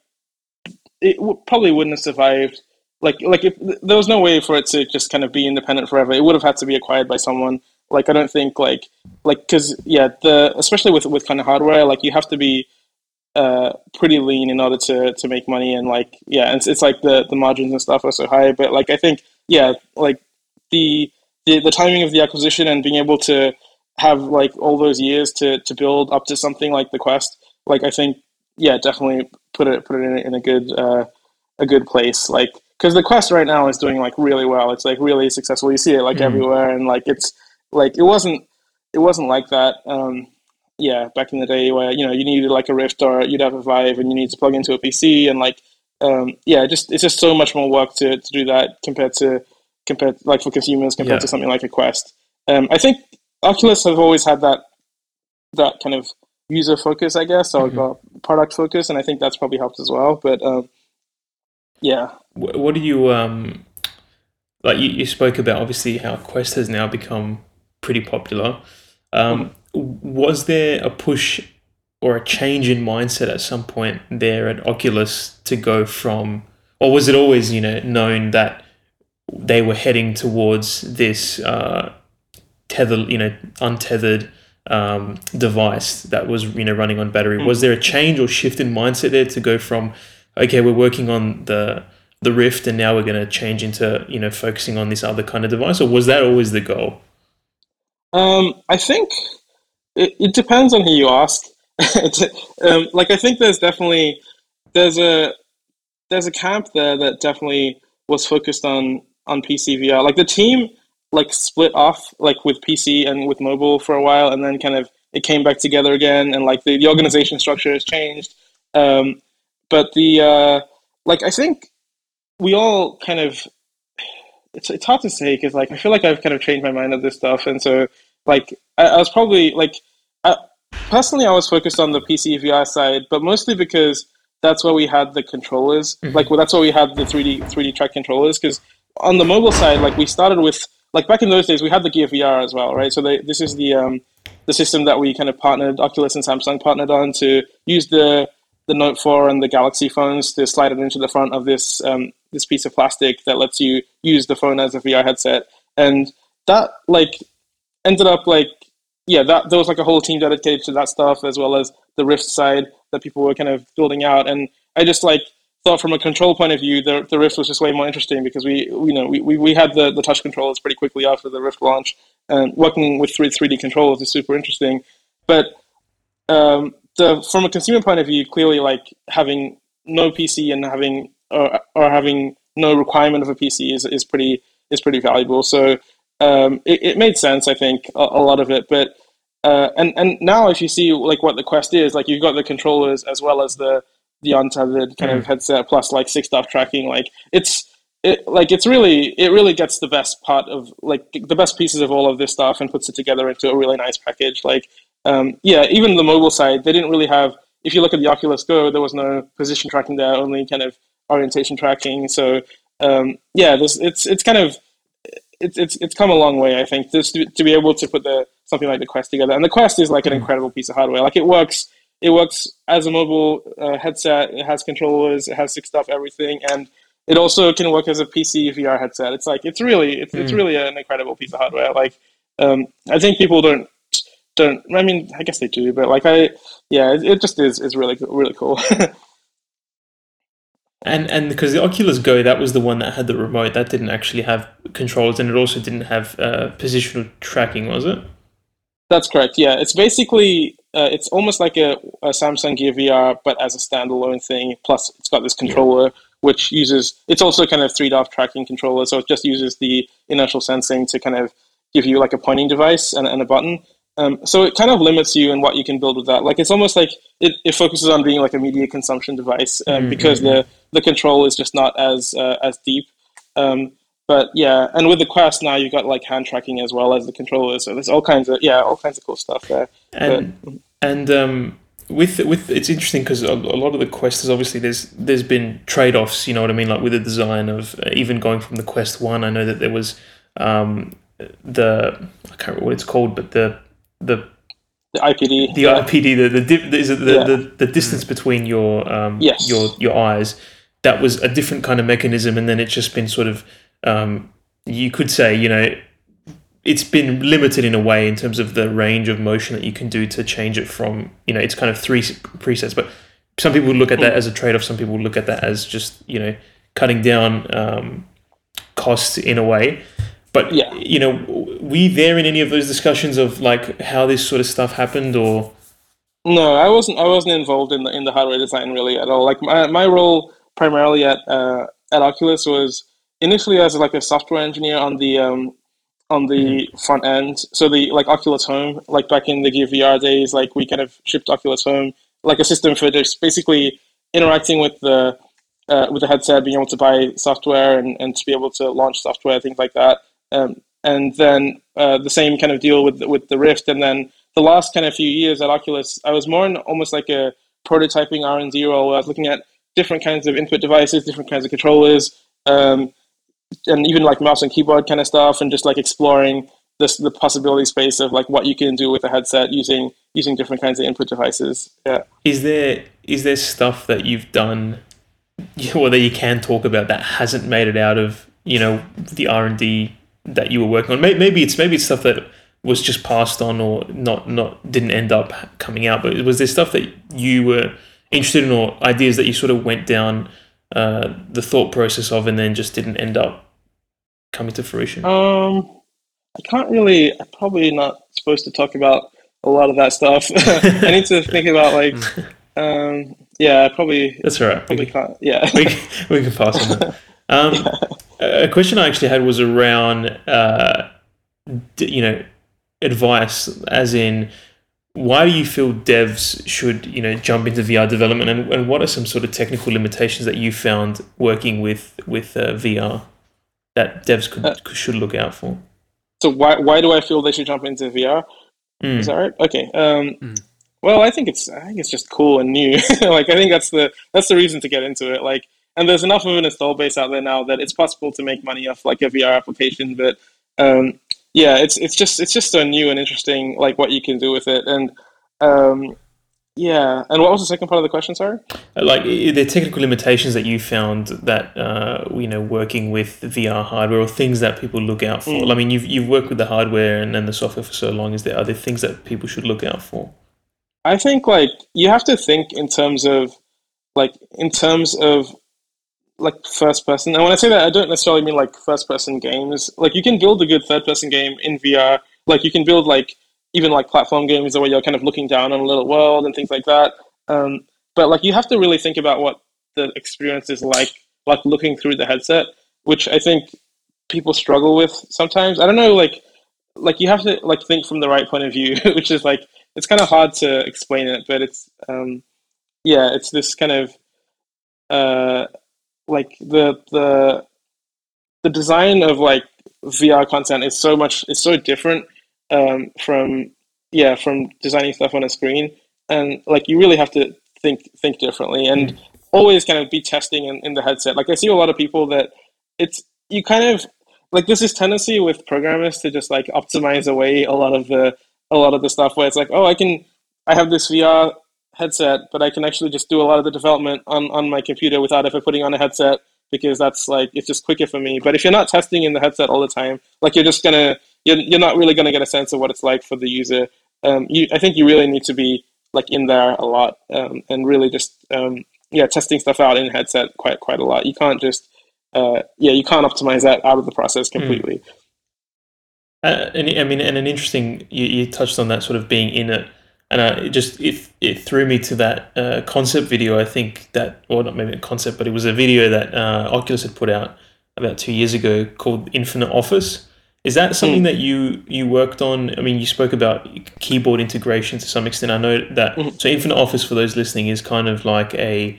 it w- probably wouldn't have survived like like if there was no way for it to just kind of be independent forever. It would have had to be acquired by someone. Like I don't think like like because yeah the especially with with kind of hardware like you have to be uh, pretty lean in order to to make money and like yeah it's, it's like the the margins and stuff are so high. But like I think yeah like the the, the timing of the acquisition and being able to have like all those years to to build up to something like the quest like I think yeah definitely put it put it in, in a good uh, a good place like because the quest right now is doing like really well it's like really successful you see it like mm. everywhere and like it's like it wasn't it wasn't like that um, yeah back in the day where you know you needed like a rift or you'd have a vive and you need to plug into a pc and like um, yeah just it's just so much more work to, to do that compared to compared like for consumers compared yeah. to something like a quest um, i think oculus have always had that that kind of user focus i guess or mm-hmm. product focus and i think that's probably helped as well but um, yeah. What do you um like you, you spoke about obviously how quest has now become pretty popular. Um, mm-hmm was there a push or a change in mindset at some point there at Oculus to go from, or was it always you know known that they were heading towards this uh, tethered, you know, untethered um, device that was you know running on battery? Mm. Was there a change or shift in mindset there to go from okay, we're working on the the Rift and now we're going to change into you know focusing on this other kind of device, or was that always the goal? Um, I think it, it depends on who you ask. [LAUGHS] um, like I think there's definitely there's a there's a camp there that definitely was focused on on PC VR. Like the team like split off like with PC and with mobile for a while, and then kind of it came back together again, and like the, the organization structure has changed. Um, but the uh, like I think we all kind of it's it's hard to say because like I feel like I've kind of changed my mind on this stuff, and so like I, I was probably like I, personally I was focused on the PC VR side, but mostly because that's where we had the controllers. Mm-hmm. Like well, that's where we had the 3D 3D track controllers. Because on the mobile side, like we started with like back in those days, we had the Gear VR as well, right? So they, this is the um, the system that we kind of partnered, Oculus and Samsung partnered on to use the the Note 4 and the Galaxy phones to slide it into the front of this um, this piece of plastic that lets you use the phone as a VR headset, and that like ended up like yeah that there was like a whole team dedicated to that stuff as well as the Rift side that people were kind of building out, and I just like thought from a control point of view, the, the Rift was just way more interesting because we, you know, we, we, we had the, the touch controllers pretty quickly after the Rift launch, and working with 3, 3D controllers is super interesting. But um, the from a consumer point of view, clearly, like having no PC and having or, or having no requirement of a PC is, is pretty is pretty valuable. So um, it, it, made sense, I think, a, a lot of it. But uh, and and now if you see like what the Quest is, like you've got the controllers as well as the the untethered kind mm. of headset plus like six DoF tracking. Like it's it like it's really it really gets the best part of like the best pieces of all of this stuff and puts it together into a really nice package. Like um, yeah, even the mobile side, they didn't really have. If you look at the Oculus Go, there was no position tracking there, only kind of orientation tracking. So um, yeah, this it's it's kind of it's it's it's come a long way, I think, just to, to be able to put the something like the Quest together. And the Quest is like an mm. incredible piece of hardware. Like it works, it works as a mobile uh, headset. It has controllers, it has six DoF, everything, and it also can work as a PC VR headset. It's like it's really it's mm. it's really an incredible piece of hardware. Like um, I think people don't don't. I mean, I guess they do, but like I yeah, it, it just is is really really cool. [LAUGHS] And and because the Oculus Go, that was the one that had the remote. That didn't actually have controls, and it also didn't have uh, positional tracking, was it? That's correct. Yeah, it's basically uh, it's almost like a, a, Samsung Gear VR, but as a standalone thing. Plus, it's got this controller which uses. It's also kind of three DoF tracking controller, so it just uses the inertial sensing to kind of give you like a pointing device and, and a button. Um, so it kind of limits you in what you can build with that. Like it's almost like it, it focuses on being like a media consumption device um, mm-hmm. because the the control is just not as uh, as deep. Um, but yeah, and with the Quest now you've got like hand tracking as well as the controller. So there's all kinds of yeah, all kinds of cool stuff there. And but, and um, with with it's interesting because a, a, lot of the Quest is obviously there's there's been trade offs. You know what I mean? Like with the design of uh, even going from the Quest One, I know that there was um, the I can't remember what it's called, but the the the IPD. The yeah. IPD, the the, the is it the, yeah. the, the distance between your um yes. your your eyes. That was a different kind of mechanism, and then it's just been sort of um, you could say you know it's been limited in a way in terms of the range of motion that you can do to change it from you know it's kind of three presets but some people look at that as a trade-off. Some people look at that as just you know cutting down um, costs in a way. But yeah. you know we there in any of those discussions of like how this sort of stuff happened or? No i wasn't i wasn't involved in the in the hardware design really at all. Like my, my role primarily at uh, at oculus was initially as like a software engineer on the um, on the mm-hmm. front end. So the like Oculus Home, like back in the Gear VR days, like we kind of shipped Oculus Home, like a system for just basically interacting with the uh, with the headset, being able to buy software and, and to be able to launch software, things like that. Um, and then uh, the same kind of deal with with the Rift. And then the last kind of few years at Oculus, I was more in almost like a prototyping R and D role. I was looking at different kinds of input devices, different kinds of controllers. Um, and even like mouse and keyboard kind of stuff, and just like exploring this the possibility space of like what you can do with a headset using using different kinds of input devices. Yeah. Is there is there stuff that you've done, [LAUGHS] or that you can talk about that hasn't made it out of you know the R and D that you were working on? Maybe it's maybe it's stuff that was just passed on or not not didn't end up coming out. But was there stuff that you were interested in or ideas that you sort of went down uh, the thought process of and then just didn't end up coming to fruition? Um, I can't really. I'm probably not supposed to talk about a lot of that stuff. [LAUGHS] I need to think about like. [LAUGHS] Um, yeah, I probably. That's all right. Probably we can, can't. Yeah, [LAUGHS] we can, we can pass on that. Um, yeah. A question I actually had was around, uh, you know, advice, as in why do you feel devs should you know jump into VR development, and, and what are some sort of technical limitations that you found working with with uh, VR that devs could uh, should look out for? So why why do I feel they should jump into VR? Mm. Is that right? Okay. Um, mm. Well, I think it's I think it's just cool and new. [LAUGHS] like I think that's the that's the reason to get into it. Like, and there's enough of an install base out there now that it's possible to make money off like a VR application. But um, yeah, it's it's just it's just so new and interesting, like what you can do with it, and um, yeah. And what was the second part of the question? Sorry. Like the technical limitations that you found that uh, you know working with VR hardware or things that people look out for. Mm. I mean, you've you've worked with the hardware and, and the software for so long. Is there are there things that people should look out for? I think like you have to think in terms of like in terms of like first person. And when I say that, I don't necessarily mean like first person games. Like you can build a good third person game in VR. Like you can build like even like platform games where you're kind of looking down on a little world and things like that. Um, but like you have to really think about what the experience is like, like looking through the headset, which I think people struggle with sometimes. I don't know, like like you have to like think from the right point of view, [LAUGHS] which is like it's kind of hard to explain it, but it's um, yeah, it's this kind of uh, like the the the design of like VR content is so much is so different um, from yeah from designing stuff on a screen and like you really have to think think differently and mm. always kind of be testing in, in the headset like i see a lot of people that it's you kind of like this is tendency with programmers to just like optimize away a lot of the a lot of the stuff where it's like oh i can i have this vr headset but i can actually just do a lot of the development on on my computer without ever putting on a headset because that's like it's just quicker for me but if you're not testing in the headset all the time like you're just gonna you're, you're not really to get a sense of what it's like for the user. Um, you, I think you really need to be like in there a lot um, and really just um, yeah testing stuff out in headset quite quite a lot. You can't just uh, yeah you can't optimize that out of the process hmm. completely. Mm. Uh, and I mean, and an interesting you, you touched on that sort of being in it, and uh, it just it it threw me to that uh, concept video. I think that, or not maybe a concept, but it was a video that uh, Oculus had put out about two years ago called Infinite Office, is that something mm. that you you worked on? I mean, you spoke about keyboard integration to some extent. I know that mm. so Infinite Office for those listening is kind of like a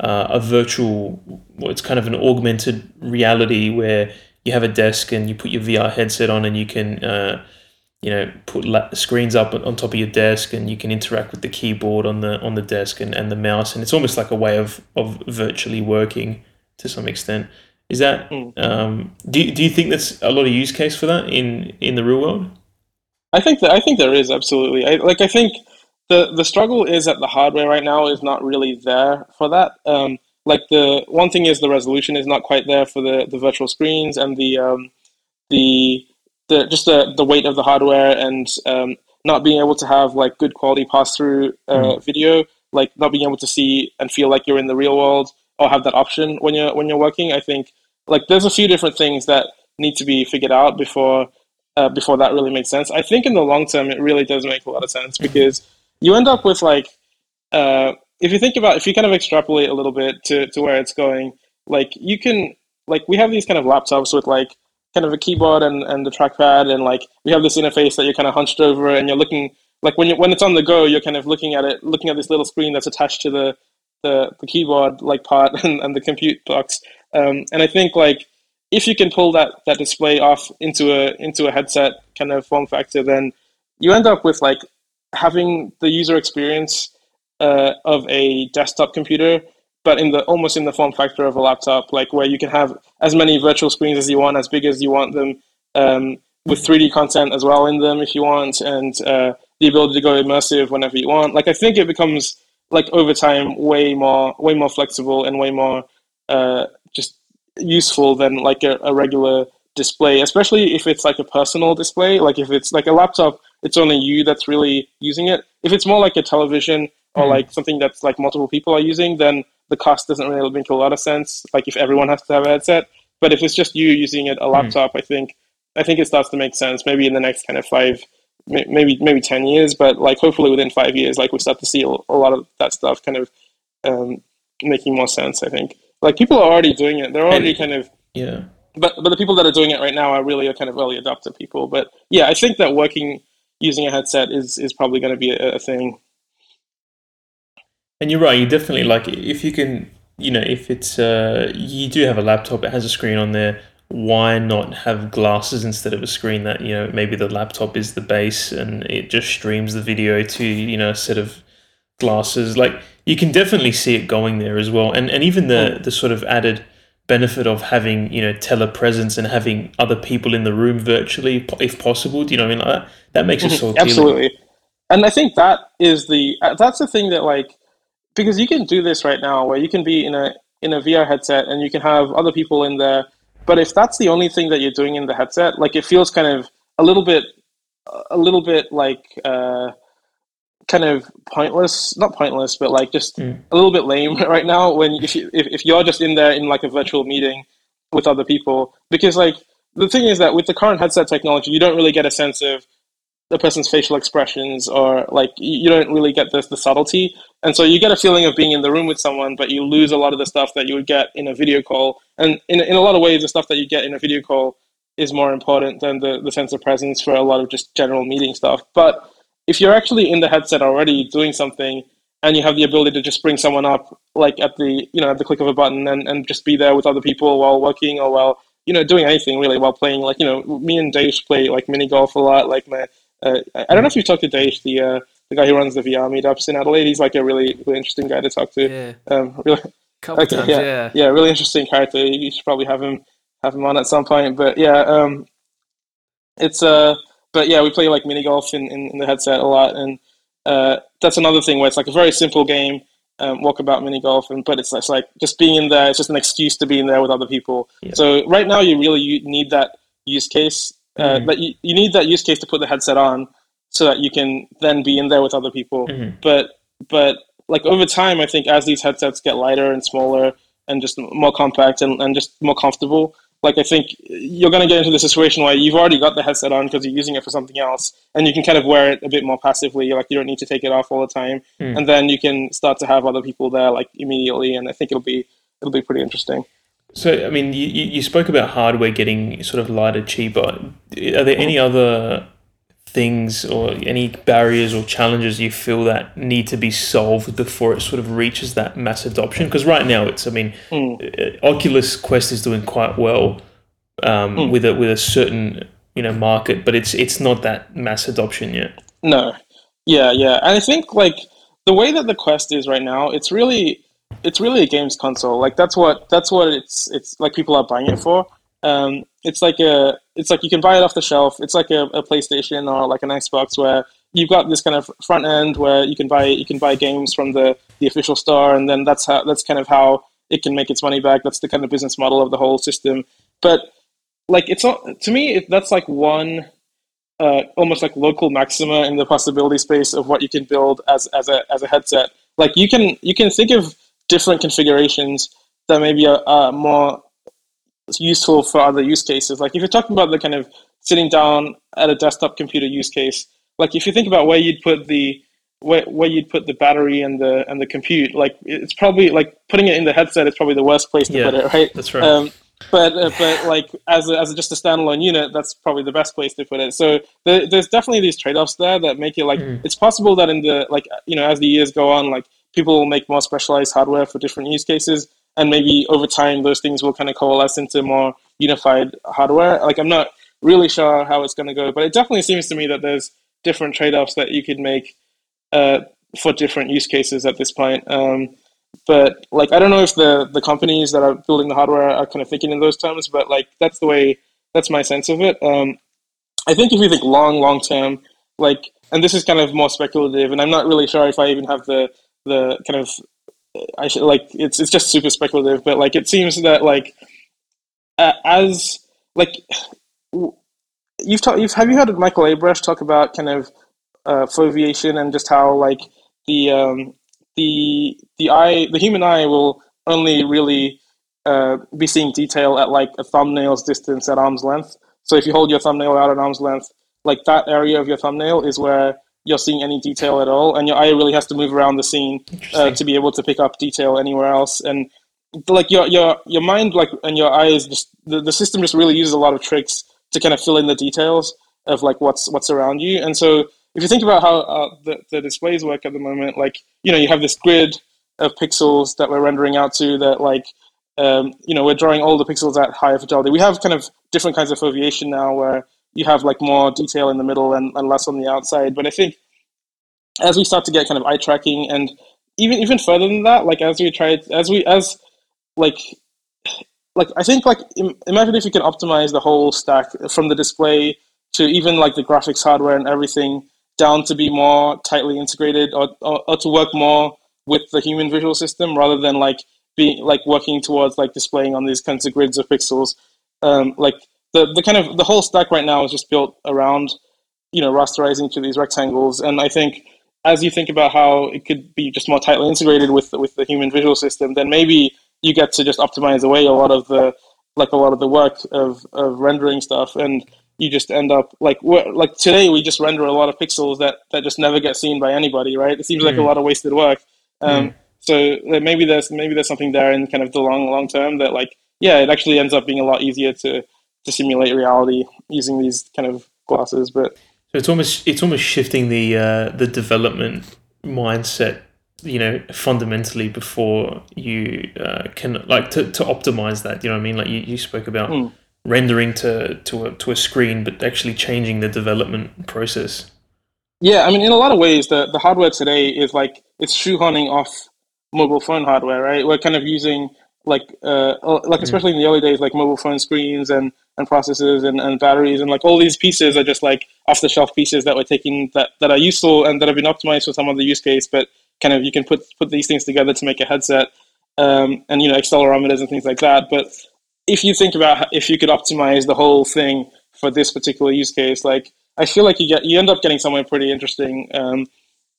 uh, a virtual. Well, it's kind of an augmented reality where you have a desk and you put your VR headset on and you can uh, you know put la- screens up on top of your desk and you can interact with the keyboard on the on the desk and, and the mouse and it's almost like a way of of virtually working to some extent. Is that mm. um, do you, do you think that's a lot of use case for that in in the real world? I think that I think there is absolutely. I, like I think the the struggle is that the hardware right now is not really there for that. Um, like the one thing is the resolution is not quite there for the the virtual screens and the um, the the just the the weight of the hardware and um, not being able to have like good quality pass through uh, mm. video, like not being able to see and feel like you're in the real world or have that option when you're when you're working. I think like there's a few different things that need to be figured out before uh, before that really makes sense. I think in the long term, it really does make a lot of sense mm-hmm. because you end up with like uh, if you think about if you kind of extrapolate a little bit to to where it's going, like you can like we have these kind of laptops with like kind of a keyboard and, and the trackpad and like we have this interface that you're kind of hunched over and you're looking like when you when it's on the go you're kind of looking at it looking at this little screen that's attached to the the, the keyboard like part [LAUGHS] and, and the compute box. Um, and I think like if you can pull that that display off into a into a headset kind of form factor then you end up with like having the user experience uh, of a desktop computer but in the almost in the form factor of a laptop, like where you can have as many virtual screens as you want, as big as you want them, um, with 3D content as well in them if you want, and uh, the ability to go immersive whenever you want. Like I think it becomes like over time way more way more flexible and way more uh, just useful than like a, a regular display, especially if it's like a personal display. Like if it's like a laptop, it's only you that's really using it. If it's more like a television or mm. like something that's like multiple people are using, then the cost doesn't really make a lot of sense. Like if everyone has to have a headset, but if it's just you using it a hmm. laptop, mm. I think I think it starts to make sense. Maybe in the next kind of five, maybe maybe ten years, but like hopefully within five years, like we start to see a, a lot of that stuff kind of um, making more sense. I think like people are already doing it. They're already kind of yeah. But but the people that are doing it right now are really a kind of early adopter people. But yeah, I think that working using a headset is is probably going to be a, a thing and you're right. You definitely like if you can, you know, if it's uh, you do have a laptop, it has a screen on there. Why not have glasses instead of a screen that you know maybe the laptop is the base and it just streams the video to you know a set of glasses. Like you can definitely see it going there as well, and and even the the sort of added benefit of having you know telepresence and having other people in the room virtually if possible. Do you know what I mean? Like that, that makes it so absolutely. And I think that is the uh, that's the thing that like because you can do this right now where you can be in a in a VR headset and you can have other people in there. But if that's the only thing that you're doing in the headset, like it feels kind of a little bit a little bit like uh, kind of pointless not pointless but like just mm. a little bit lame [LAUGHS] right now when if you if, if you're just in there in like a virtual meeting with other people because like the thing is that with the current headset technology you don't really get a sense of the person's facial expressions or like you don't really get the, the subtlety and so you get a feeling of being in the room with someone but you lose a lot of the stuff that you would get in a video call. And in, in a lot of ways the stuff that you get in a video call is more important than the, the sense of presence for a lot of just general meeting stuff. But if you're actually in the headset already doing something and you have the ability to just bring someone up like at the you know at the click of a button and, and just be there with other people while working or while you know doing anything really while playing like you know me and Dave play like mini golf a lot like my uh, I don't know if you've talked to Dave, the uh, the guy who runs the VR meetups in Adelaide. He's like a really really interesting guy to talk to. Yeah. Um, really, Couple okay, times, yeah, yeah, yeah, really interesting character. You should probably have him have him on at some point. But yeah, um, it's uh, but yeah, we play like mini golf in, in, in the headset a lot, and uh, that's another thing where it's like a very simple game. Um, walkabout mini golf, and but it's, it's like just being in there. It's just an excuse to be in there with other people. Yeah. So right now, you really need that use case uh, mm-hmm. But you, you need that use case to put the headset on so that you can then be in there with other people. Mm-hmm. But but like over time, I think as these headsets get lighter and smaller and just more compact and, and just more comfortable, like I think you're going to get into the situation where you've already got the headset on because you're using it for something else, and you can kind of wear it a bit more passively. Like you don't need to take it off all the time, mm. and then you can start to have other people there like immediately, and I think it'll be it'll be pretty interesting. So, I mean, you, you spoke about hardware getting sort of lighter, cheaper. Are there any other things or any barriers or challenges you feel that need to be solved before it sort of reaches that mass adoption? Because right now, it's, I mean, mm. Oculus Quest is doing quite well um, mm. with a with a certain you know market, but it's it's not that mass adoption yet. No, yeah, yeah, and I think like the way that the Quest is right now, it's really it's really a games console. Like that's what that's what it's it's like people are buying it for. Um, it's like a it's like you can buy it off the shelf. It's like a, a PlayStation or like an Xbox where you've got this kind of front end where you can buy you can buy games from the the official store, and then that's how that's kind of how it can make its money back. That's the kind of business model of the whole system. But like it's not to me. It, that's like one uh, almost like local maxima in the possibility space of what you can build as as a as a headset. Like you can you can think of different configurations that maybe are, are more useful for other use cases. Like if you're talking about the kind of sitting down at a desktop computer use case, like if you think about where you'd put the where, where you'd put the battery and the and the compute, like it's probably like putting it in the headset is probably the worst place to yeah, put it, right? That's right. Um, but uh, but like as a, as a, just a standalone unit, that's probably the best place to put it. So the, there's definitely these trade offs there that make it like mm. it's possible that in the like you know as the years go on, like people will make more specialized hardware for different use cases, and maybe over time those things will kind of coalesce into more unified hardware. Like I'm not really sure how it's going to go, but it definitely seems to me that there's different trade offs that you could make uh, for different use cases at this point. Um, but like I don't know if the the companies that are building the hardware are kind of thinking in those terms, but like that's the way that's my sense of it. Um, I think if you think long long term, like and this is kind of more speculative, and I'm not really sure if I even have the the kind of I should like it's it's just super speculative, but like it seems that like uh, as like you've talked you've have you heard Michael Abrash talk about kind of uh, foveation and just how like the um, the the eye, the human eye, will only really uh, be seeing detail at like a thumbnail's distance at arm's length. So if you hold your thumbnail out at arm's length, like that area of your thumbnail is where you're seeing any detail at all, and your eye really has to move around the scene uh, to be able to pick up detail anywhere else. And like your your your mind, like and your eyes, just the, the system just really uses a lot of tricks to kind of fill in the details of like what's what's around you. And so if you think about how uh, the, the displays work at the moment, like, you know, you have this grid of pixels that we're rendering out to that, like, um, you know, we're drawing all the pixels at higher fidelity. We have kind of different kinds of foveation now where you have like more detail in the middle and, and less on the outside. But I think as we start to get kind of eye tracking and even even further than that, like as we try as we as like like I think like imagine if you can optimize the whole stack from the display to even like the graphics hardware and everything down to be more tightly integrated or, or, or, to work more with the human visual system rather than like being like working towards like displaying on these kinds of grids of pixels. Um, like the, the kind of the whole stack right now is just built around you know rasterizing to these rectangles and I think as you think about how it could be just more tightly integrated with with the human visual system, then maybe you get to just optimize away a lot of the like a lot of the work of, of rendering stuff and you just end up like like today we just render a lot of pixels that that just never get seen by anybody right it seems like mm. a lot of wasted work um, mm. so maybe there's maybe there's something there in kind of the long long term that like yeah it actually ends up being a lot easier to to simulate reality using these kind of glasses but so it's almost it's almost shifting the uh, the development mindset you know fundamentally before you uh, can like to, to optimize that you know what i mean like you, you spoke about mm rendering to to a, to a screen, but actually changing the development process. Yeah, I mean, in a lot of ways, the the hardware today is like it's shoehorning off mobile phone hardware, right? We're kind of using like uh, like mm. especially in the early days, like mobile phone screens and and processors and, and batteries and like all these pieces are just like off the shelf pieces that we're taking that, that are useful and that have been optimized for some other use case, but kind of you can put put these things together to make a headset um, and you know accelerometers and things like that. But if you think about if you could optimize the whole thing for this particular use case, like I feel like you get you end up getting somewhere pretty interesting. Um,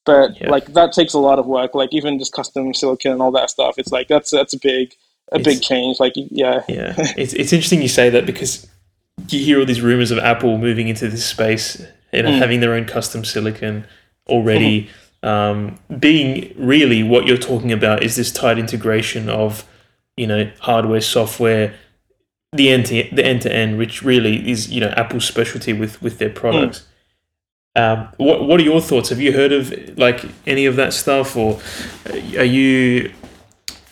but yeah. like that takes a lot of work. Like even just custom silicon and all that stuff. It's like that's that's a big a big change. Like yeah, yeah. [LAUGHS] it's it's interesting you say that because you hear all these rumors of Apple moving into this space and mm. having their own custom silicon already. Mm-hmm. Um, being really what you're talking about is this tight integration of you know hardware, software, the end to the end to end, which really is you know Apple's specialty with with their products. Mm. Um, what what are your thoughts? Have you heard of like any of that stuff, or are you?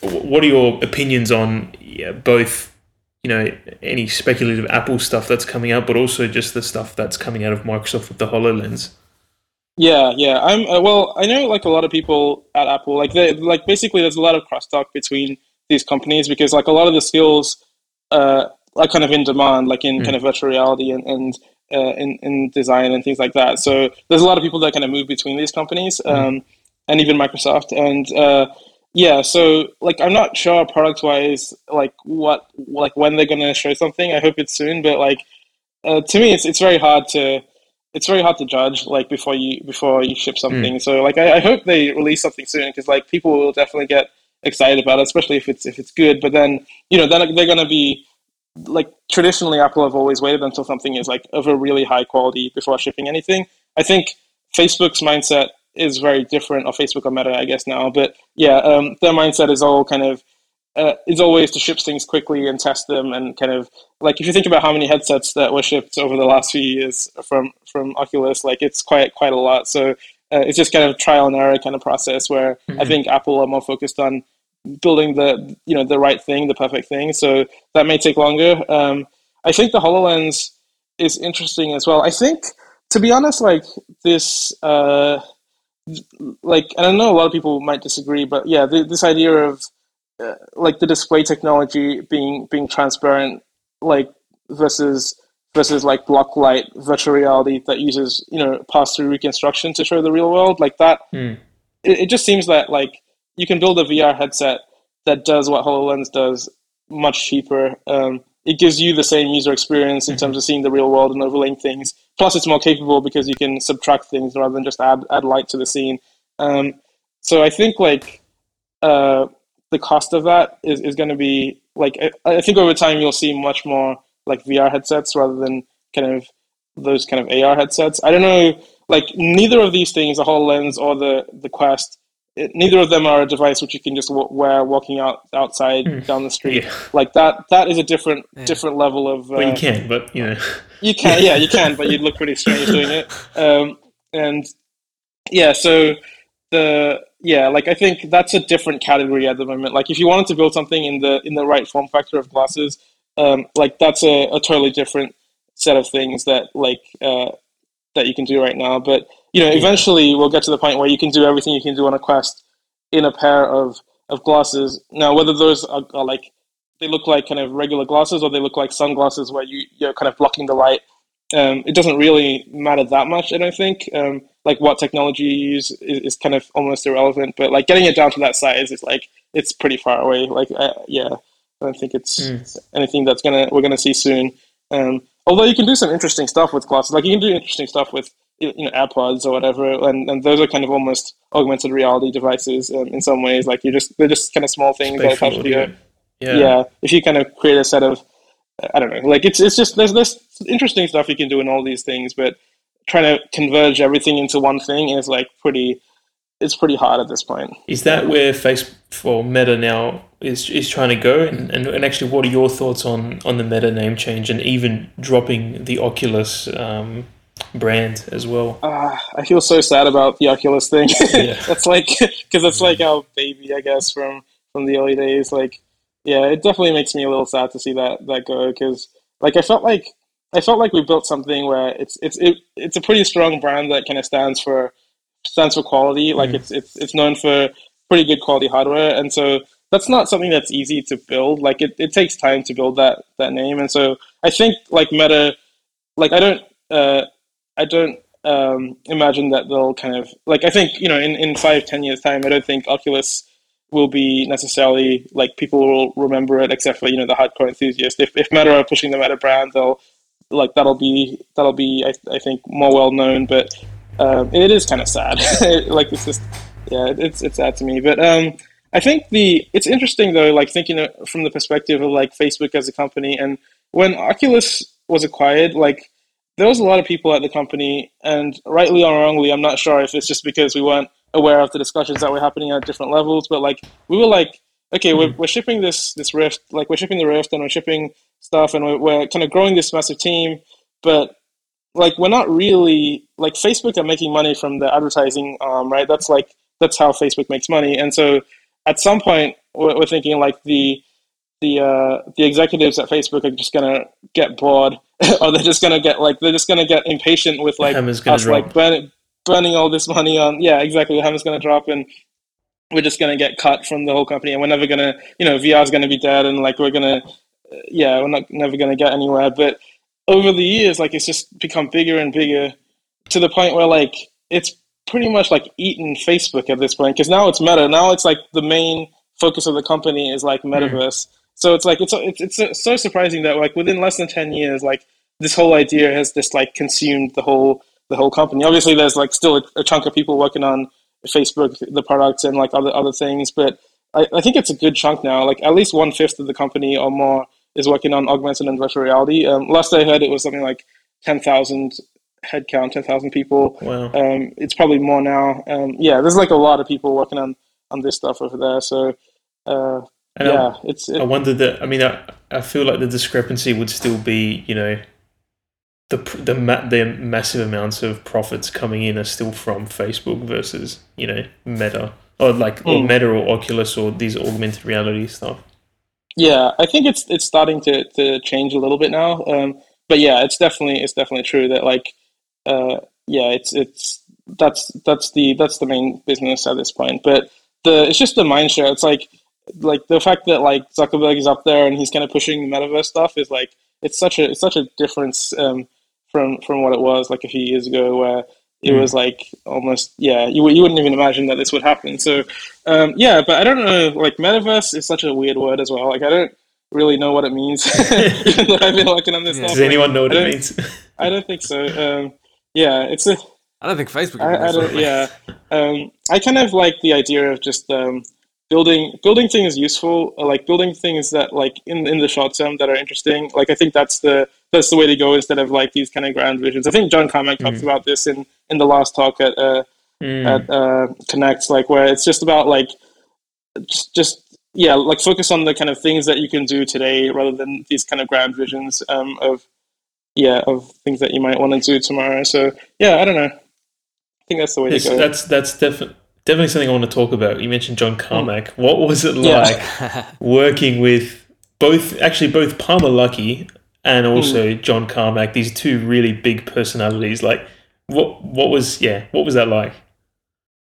What are your opinions on yeah, both? You know, any speculative Apple stuff that's coming out, but also just the stuff that's coming out of Microsoft with the Hololens. Yeah, yeah. I'm uh, well. I know like a lot of people at Apple, like they like basically there's a lot of crosstalk between these companies because like a lot of the skills uh, are kind of in demand, like in mm. kind of virtual reality and, and uh, in, in design and things like that. So there's a lot of people that kind of move between these companies mm. um, and even Microsoft. And uh, yeah, so like I'm not sure product wise, like what, like when they're gonna show something. I hope it's soon, but like uh, to me, it's it's very hard to it's very hard to judge like before you before you ship something. Mm. So like I, I, hope they release something soon because like people will definitely get excited about it, especially if it's if it's good. But then you know then they're gonna be like traditionally Apple have always waited until something is like of a really high quality before shipping anything. I think Facebook's mindset is very different, or Facebook or Meta, I guess now. But yeah, um, their mindset is all kind of uh, is always to ship things quickly and test them, and kind of like if you think about how many headsets that were shipped over the last few years from from Oculus, like it's quite quite a lot. So uh, it's just kind of trial and error kind of process where mm-hmm. I think Apple are more focused on building the you know the right thing, the perfect thing. So that may take longer. Um, I think the Hololens is interesting as well. I think to be honest, like this. Uh, like and I know a lot of people might disagree, but yeah, the, this idea of uh, like the display technology being being transparent, like versus versus like block light virtual reality that uses you know pass through reconstruction to show the real world, like that. Mm. It, it just seems that like you can build a VR headset that does what Hololens does much cheaper. Um, it gives you the same user experience in mm-hmm. terms of seeing the real world and overlaying things. Plus, it's more capable because you can subtract things rather than just add add light to the scene. Um, so I think like uh, the cost of that is, is going to be like I, I think over time you'll see much more like VR headsets rather than kind of those kind of AR headsets. I don't know, like neither of these things, the Hololens or the the Quest, it, neither of them are a device which you can just w- wear walking out outside mm. down the street. Yeah. Like that, that is a different yeah. different level of. Uh, well, you can, but you know. You can, yeah, you can, but you'd look pretty strange doing it. Um, and yeah, so the yeah, like I think that's a different category at the moment. Like if you wanted to build something in the in the right form factor of glasses, um, like that's a, a totally different set of things that like uh, that you can do right now. But you know, eventually yeah. we'll get to the point where you can do everything you can do on a Quest in a pair of, of glasses. Now, whether those are, are like they look like kind of regular glasses or they look like sunglasses where you you're kind of blocking the light. Um, it doesn't really matter that much, I don't think. Um, like what technology you use is, is, kind of almost irrelevant, but like getting it down to that size is like it's pretty far away. Like, uh, yeah, I don't think it's mm. anything that's gonna we're gonna see soon. Um, although you can do some interesting stuff with glasses, like you can do interesting stuff with you know AirPods or whatever, and, and those are kind of almost augmented reality devices um, in some ways. Like you just they're just kind of small things that attach to Yeah. yeah, if you kind of create a set of I don't know, like it's it's just there's there's interesting stuff you can do in all these things, but trying to converge everything into one thing is like pretty it's pretty hard at this point. Is that where Facebook for Meta now is is trying to go? And, and, and actually, what are your thoughts on on the Meta name change and even dropping the Oculus um, brand as well. Uh, I feel so sad about the Oculus thing. Yeah. [LAUGHS] that's like because it's like our baby, I guess, from from the early days. Like, yeah, it definitely makes me a little sad to see that that go because like I felt like I felt like we built something where it's it's it, it's a pretty strong brand that kind of stands for stands for quality. Like mm. it's it's it's known for pretty good quality hardware, and so that's not something that's easy to build. Like it, it takes time to build that that name, and so I think like Meta, like I don't uh, I don't um, imagine that they'll kind of like. I think you know, in in five, ten years time, I don't think Oculus will be necessarily like people will remember it, except for you know the hardcore enthusiasts. If if Meta are pushing the Meta brand, they'll like that'll be that'll be I, I think more well known. But um, it is kind of sad. [LAUGHS] [LAUGHS] like it's just yeah, it's it's sad to me. But um, I think the it's interesting though, like thinking from the perspective of like Facebook as a company, and when Oculus was acquired, like there was a lot of people at the company, and rightly or wrongly, I'm not sure if it's just because we weren't aware of the discussions that were happening at different levels, but like we were like, okay, mm-hmm. we're, hmm. we're shipping this this Rift, like we're shipping the Rift, and we're shipping stuff, and we're, we're kind of growing this massive team, but like we're not really like Facebook are making money from the advertising, um, right? That's like that's how Facebook makes money, and so at some point we're, we're thinking like the the uh, the executives at Facebook are just gonna get bored, [LAUGHS] or they're just gonna get like they're just gonna get impatient with like us drop. like burning burning all this money on yeah exactly the hammer's gonna drop and we're just gonna get cut from the whole company and we're never gonna you know VR is gonna be dead and like we're gonna yeah we're not never gonna get anywhere. But over the years, like it's just become bigger and bigger to the point where like it's pretty much like eaten Facebook at this point because now it's Meta. Now it's like the main focus of the company is like metaverse. Mm. So it's like it's it's it's so surprising that like within less than ten years, like this whole idea has just like consumed the whole the whole company. Obviously, there's like still a, a chunk of people working on Facebook, the products, and like other other things, but I, I think it's a good chunk now. Like at least one fifth of the company or more is working on augmented and virtual reality. Um, last I heard, it was something like ten thousand headcount, ten thousand people. Wow. Um, it's probably more now. Um, yeah, there's like a lot of people working on on this stuff over there. So. Uh, and yeah, I, it's. It, I wonder that. I mean, I, I feel like the discrepancy would still be, you know, the the the massive amounts of profits coming in are still from Facebook versus you know Meta or like mm. or hmm. Meta or Oculus or these augmented reality stuff. Yeah, I think it's it's starting to, to change a little bit now. Um, but yeah, it's definitely it's definitely true that like uh, yeah, it's it's that's that's the that's the main business at this point. But the it's just the mind share. It's like like the fact that like Zuckerberg is up there and he's kind of pushing the metaverse stuff is like it's such a it's such a difference um, from from what it was like a few years ago where it mm. was like almost yeah you, you wouldn't even imagine that this would happen. So um, yeah but i don't know like metaverse is such a weird word as well. Like i don't really know what it means. Even though [LAUGHS] [LAUGHS] i've been working on this yeah. does anyone know what it means? [LAUGHS] I don't think so. Um, yeah it's a i don't think facebook I, I don't, yeah. Um, i kind of like the idea of just um, building building things useful like building things that like in in the short term that are interesting. Like i think that's the that's the way to go instead of like these kind of grand visions. I think john carmack mm. talks about this in in the last talk at uh mm. at uh connect like where it's just about like just just yeah like focus on the kind of things that you can do today rather than these kind of grand visions um of yeah of things that you might want to do tomorrow. So yeah i don't know. I think that's the way yes, to go. that's that's definitely definitely something I want to talk about. You mentioned John Carmack. Mm. What was it like yeah. [LAUGHS] working with both, actually, both Palmer Luckey and also mm. John Carmack? These two really big personalities. Like, what what was yeah, what was that like?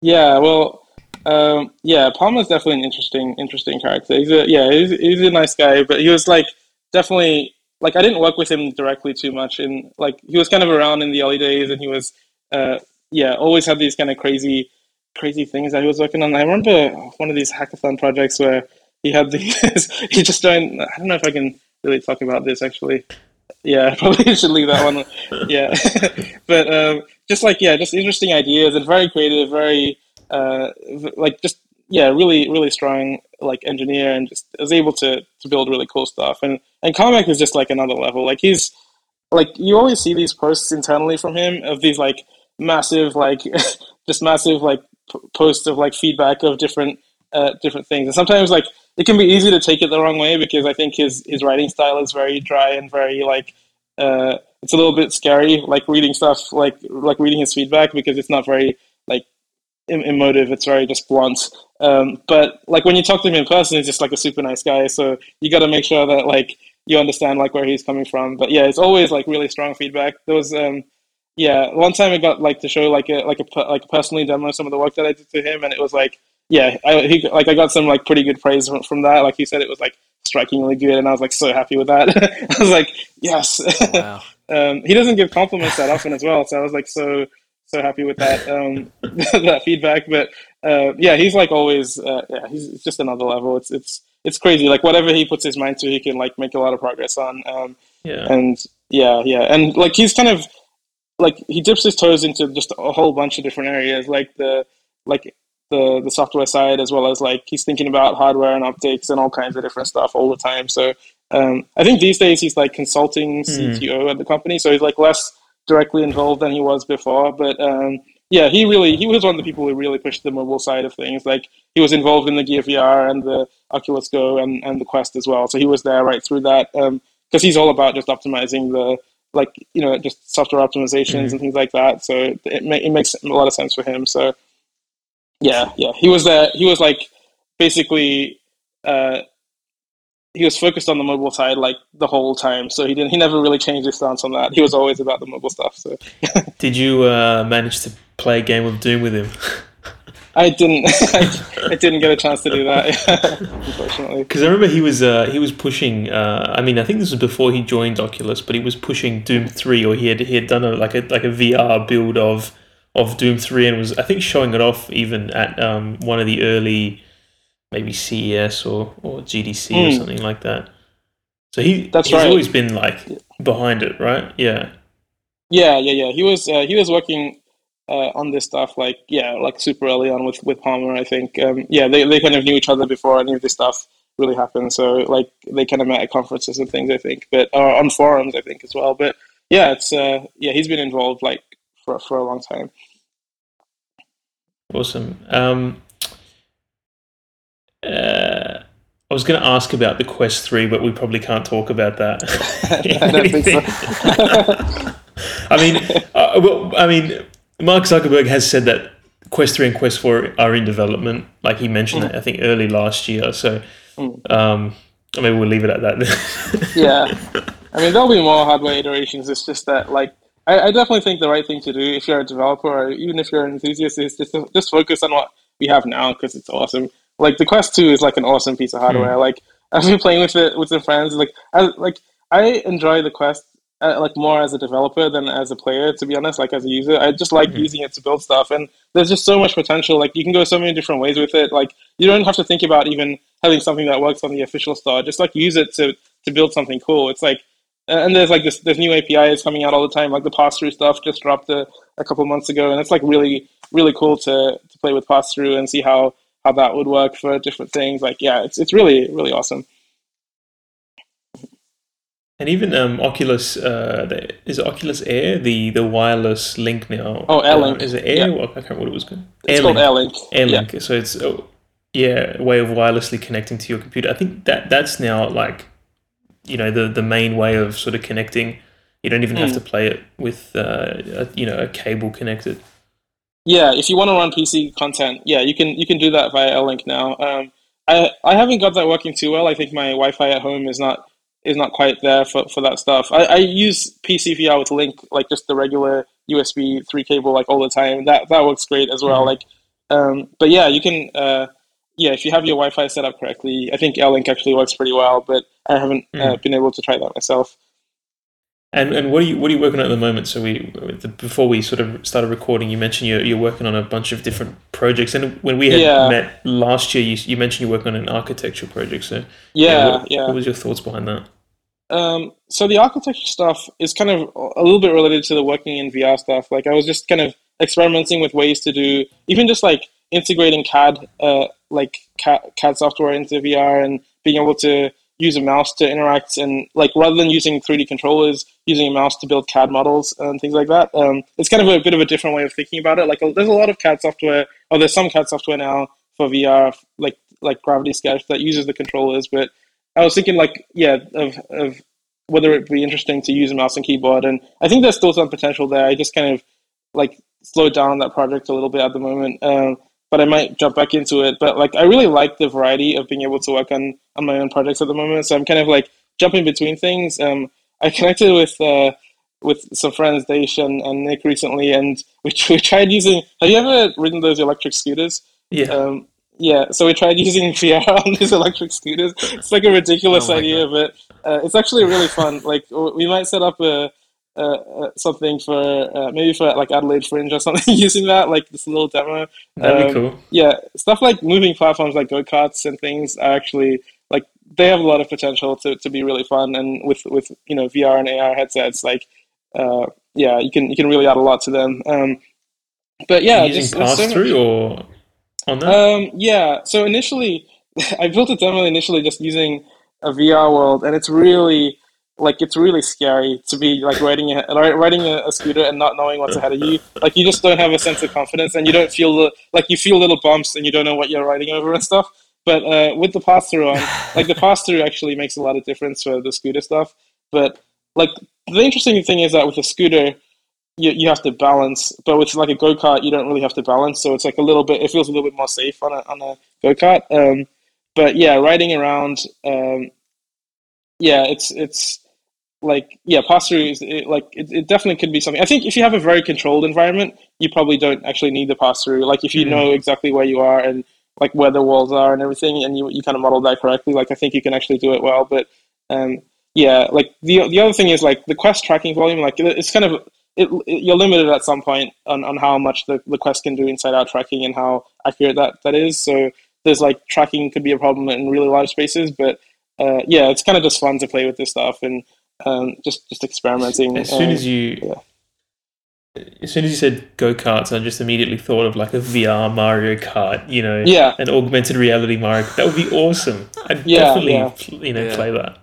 Yeah, well, um, yeah, Palmer's definitely an interesting interesting character. He's a yeah, he's, he's a nice guy, but he was like definitely like I didn't work with him directly too much, and like he was kind of around in the early days, and he was uh, yeah, always had these kind of crazy crazy things that he was working on. I remember one of these hackathon projects where he had these. [LAUGHS] he just don't. I don't know if I can really talk about this actually. Yeah, [LAUGHS] probably should leave that one. yeah, [LAUGHS] but um, just like yeah, just interesting ideas and very creative, very uh, like just yeah, really really strong like engineer and just was able to to build really cool stuff. And and Carmack is just like another level. Like he's like you always see these posts internally from him of these like massive like just massive like posts of like feedback of different uh, different things. And sometimes like it can be easy to take it the wrong way because I think his his writing style is very dry and very like uh, it's a little bit scary like reading stuff like like reading his feedback because it's not very like emotive. It's very just blunt. Um, but like when you talk to him in person, he's just like a super nice guy. So you got to make sure that like you understand like where he's coming from. But yeah, it's always like really strong feedback. There was um, yeah, one time I got like to show like a like a like personally demo some of the work that I did to him, and it was like yeah, I he like I got some like pretty good praise from, from that. Like he said, it was like strikingly good, and I was like so happy with that. [LAUGHS] I was like yes. Wow. [LAUGHS] um, he doesn't give compliments that often as well, so I was like so so happy with that um, [LAUGHS] that feedback. But uh, yeah, he's like always uh, yeah, he's just another level. It's it's it's crazy. Like whatever he puts his mind to, he can like make a lot of progress on. Um, yeah. And yeah, yeah, and like he's kind of like he dips his toes into just a whole bunch of different areas, like the like the the software side as well as like he's thinking about hardware and optics and all kinds of different stuff all the time. So um, I think these days he's like consulting CTO mm. at the company, so he's like less directly involved than he was before. But um, yeah, he really he was one of the people who really pushed the mobile side of things. Like he was involved in the Gear VR and the Oculus Go and, and the Quest as well. So he was there right through that because um, he's all about just optimizing the like you know just software optimizations mm-hmm. and things like that. So it, it makes a lot of sense for him. So yeah, yeah, he was there. He was like basically uh, he was focused on the mobile side like the whole time. So he didn't. He never really changed his stance on that. He was always about the mobile stuff. So [LAUGHS] did you uh, manage to play a game of Doom with him? [LAUGHS] I didn't. [LAUGHS] I, didn't get a chance to do that, [LAUGHS] unfortunately. Because I remember he was uh, he was pushing. Uh, I mean, I think this was before he joined Oculus, but he was pushing Doom Three, or he had he had done a like a like a VR build of of Doom Three and was I think showing it off even at um, one of the early maybe CES or or GDC mm. or hmm. something like that. So he that's he's right. always been like behind it, right? Yeah. Yeah, yeah, yeah. He was uh, he was working uh, on this stuff like yeah, like super early on with with Palmer. I think um, yeah, they they kind of knew each other before any of this stuff really happened. So like they kind of met at conferences and things. I think, but uh, on forums I think as well. But yeah, it's uh, yeah, he's been involved like for for a long time. Awesome. Um, uh, I was going to ask about the Quest 3, but we probably can't talk about that. [LAUGHS] I don't think so. [LAUGHS] I mean, uh, well, I mean, Mark Zuckerberg has said that Quest 3 and Quest 4 are in development. Like he mentioned mm. that, I think, early last year. So mm. um, maybe we'll leave it at that. [LAUGHS] yeah. I mean, there'll be more hardware iterations. It's just that, like, I, I, definitely think the right thing to do if you're a developer or even if you're an enthusiast is just, just focus on what we have now because it's awesome like the Quest Two is like an awesome piece of hardware. Mm. Like [LAUGHS] I've been playing with it with some friends. Like I like I enjoy the Quest uh, like more as a developer than as a player. To be honest, like as a user, I just like mm. using it to build stuff. And there's just so much potential. Like you can go so many different ways with it. Like you don't have to think about even having something that works on the official store. Just like use it to to build something cool. It's like and there's like this there's new APIs coming out all the time. Like the pass through stuff just dropped a, a couple months ago, and it's like really really cool to to play with pass through and see how how that would work for different things. Like, yeah, it's it's really really awesome. And even um, Oculus, uh, the, is it Oculus Air, the the wireless link now? Oh, AirLink. Uh, is it Air? Yeah. I can't remember what it was called. It's called AirLink. AirLink. Yeah. So it's oh, yeah, a way of wirelessly connecting to your computer. I think that that's now like, you know, the the main way of sort of connecting. You don't even mm. have hmm. to play it with uh, a, you know a cable connected. Yeah, if you want to run PC content, yeah, you can you can do that via AirLink now. Um, I I haven't got that working too well. I think my Wi-Fi at home is not is not quite there for, for that stuff. I, I use PCVR with Link, like just the regular USB three cable, like all the time. That that works great as well. Mm-hmm. Like, um, but yeah, you can. Uh, yeah, if you have your Wi-Fi set up correctly, I think AirLink actually works pretty well. But I haven't mm. uh, been able to try that myself. And and what are you what are you working on at the moment? So we before we sort of started recording, you mentioned you're you're working on a bunch of different projects. And when we had yeah. met last year, you you mentioned you're working on an architecture project. So yeah, yeah, what, yeah. what was your thoughts behind that? Um, so the architecture stuff is kind of a little bit related to the working in VR stuff. Like I was just kind of experimenting with ways to do even just like integrating CAD, uh, like CAD, CAD software into VR and being able to use a mouse to interact and like rather than using 3D controllers, using a mouse to build CAD models and things like that. Um, it's kind of a bit of a different way of thinking about it. Like there's a lot of CAD software, or there's some CAD software now for VR, like like Gravity Sketch that uses the controllers. But I was thinking like yeah of of whether it'd be interesting to use a mouse and keyboard, and I think there's still some potential there. I just kind of like slowed down that project a little bit at the moment. Um, but I might jump back into it. But like I really like the variety of being able to work on on my own projects at the moment. So I'm kind of like jumping between things. Um, I connected with uh, with some friends, Daish and, and Nick recently, and we, [LAUGHS] we tried using. Have you ever ridden those electric scooters? Yeah. Um, yeah, so we tried [LAUGHS] using VR on these electric scooters. It's like a ridiculous oh idea, God. but uh, it's actually really fun. Like we might set up a uh, something for uh, maybe for like Adelaide Fringe or [LAUGHS] something using that, like this little demo. That'd um, be cool. Yeah, stuff like moving platforms like go karts and things are actually they have a lot of potential to, to be really fun. And with with you know VR and AR headsets, like uh, yeah, you can you can really add a lot to them. Um, but yeah, using pass through or on that. Um, yeah, so initially [LAUGHS] I built a demo initially just using a VR world, and it's really like it's really scary to be like riding a, riding a, a, scooter and not knowing what's ahead of you. Like you just don't have a sense of confidence, and you don't feel the, like you feel little bumps, and you don't know what you're riding over and stuff. But uh, with the pass through on, [SIGHS] like the pass through actually makes a lot of difference for the scooter stuff. But like the interesting thing is that with a scooter, you, you have to balance, but with like a go kart, you don't really have to balance. So it's like a little bit, it feels a little bit more safe on a on a go kart. Um, but yeah, riding around, um, yeah, it's it's like yeah pass through is it, like it, it, definitely could be something i think if you have a very controlled environment you probably don't actually need the pass through like if you mm-hmm. know exactly where you are and like where the walls are and everything and you, you kind of model that correctly like i think you can actually do it well but um yeah like the the other thing is like the quest tracking volume like it's kind of it, it, you're limited at some point on, on how much the, the quest can do inside out tracking and how accurate that, that is. So there's like tracking could be a problem in really large spaces, but uh, yeah, it's kind of just fun to play with this stuff and um, just just experimenting. As soon as you yeah. As soon as you said go karts, I just immediately thought of like a VR Mario Kart, you know, yeah, an augmented reality Mario. Kart. That would be awesome. I'd yeah, definitely, yeah. you know, yeah. play that.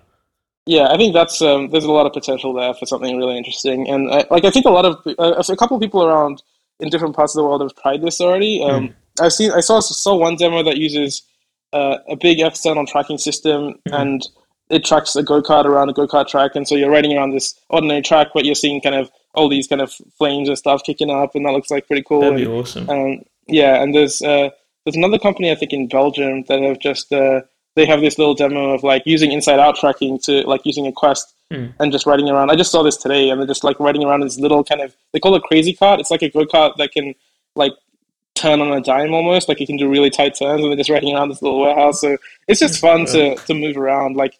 Yeah, I think that's um, there's a lot of potential there for something really interesting, and I, like I think a lot of uh, a couple of people around in different parts of the world have tried this already. Um, mm. I've seen I saw saw one demo that uses uh, a big external tracking system mm-hmm. and it tracks a go kart around a go kart track, and so you're riding around this ordinary track, but you're seeing kind of all these kind of flames and stuff kicking up, and that looks like pretty cool. That'd be awesome. Um, yeah, and there's uh, there's another company I think in Belgium that have just uh, they have this little demo of like using inside out tracking to like using a quest mm. and just riding around. I just saw this today, and they're just like riding around this little kind of they call it crazy cart. It's like a go kart that can like turn on a dime almost, like you can do really tight turns, and they're just riding around this little warehouse. So it's just fun to to move around. Like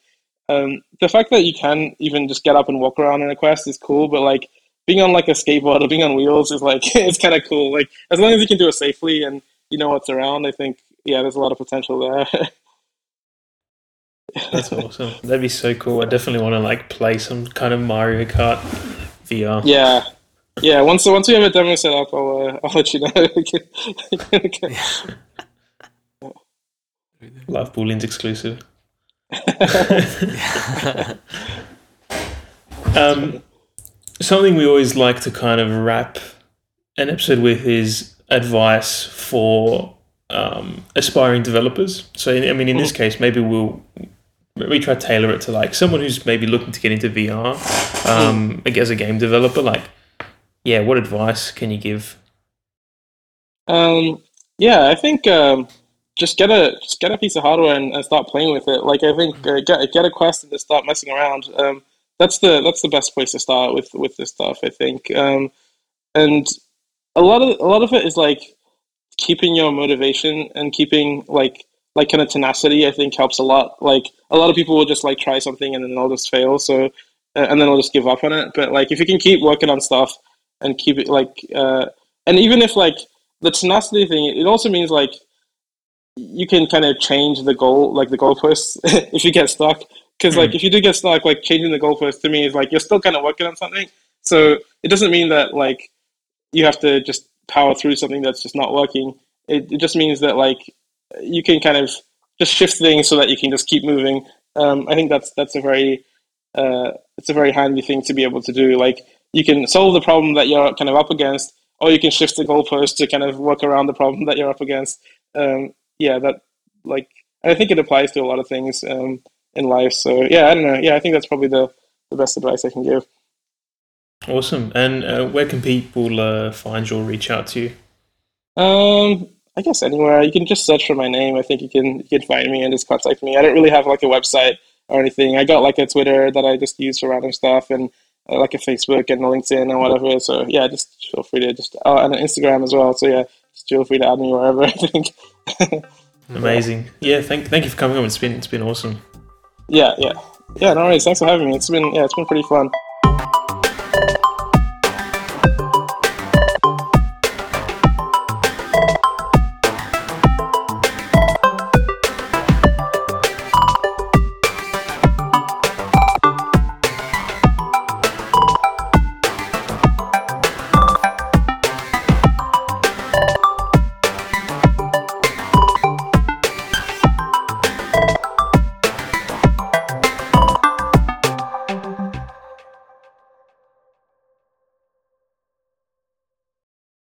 um, the fact that you can even just get up and walk around in a quest is cool, but like being on like a skateboard or being on wheels is like [LAUGHS] it's kind of cool. Like as long as you can do it safely and you know what's around, I think yeah, there's a lot of potential there. [LAUGHS] That's awesome. That'd be so cool. I definitely want to like play some kind of Mario Kart VR. Yeah, yeah. Once once we have a demo set up, I'll uh, I'll let you know. [LAUGHS] Love Boolean's exclusive. um, something we always like to kind of wrap an episode with is advice for um, aspiring developers. So, I mean, in this mm-hmm. case, maybe we'll we try to tailor it to like someone who's maybe looking to get into VR um, mm. as a game developer. Like, yeah, what advice can you give? Um, yeah, I think um, just get a just get a piece of hardware and, and start playing with it. Like I think uh, get get a quest and just start messing around. Um, that's the that's the best place to start with with this stuff. I think, um, and a lot of a lot of it is like keeping your motivation and keeping like like kind of tenacity. I think helps a lot. Like a lot of people will just like try something and then they'll just fail. So uh, and then they'll just give up on it. But like if you can keep working on stuff and keep it like uh, and even if like the tenacity thing, it also means like you can kind of change the goal, like the goalposts, [LAUGHS] if you get stuck. Because mm like if you do get stuck, like changing the goalpost to me is like you're still kind of working on something. So it doesn't mean that like you have to just power through something that's just not working. It, it just means that like you can kind of just shift things so that you can just keep moving. Um, I think that's that's a very uh, it's a very handy thing to be able to do. Like you can solve the problem that you're kind of up against, or you can shift the goalpost to kind of work around the problem that you're up against. Um, yeah, that like I think it applies to a lot of things um, in life. So yeah, I don't know. Yeah, I think that's probably the the best advice I can give. Awesome. And uh, where can people uh, find you or reach out to you? Um, I guess anywhere. You can just search for my name. I think you can you can find me and just contact me. I don't really have like a website or anything. I got like a Twitter that I just use for random stuff and uh, like a Facebook and a LinkedIn and whatever. So yeah, just feel free to just oh, and an Instagram as well. So yeah, just feel free to add me wherever. [LAUGHS] I think. [LAUGHS] Amazing. Yeah, thank thank you for coming on. It's been it's been awesome. Yeah, yeah, yeah. No worries. Thanks for having me. It's been yeah, it's been pretty fun.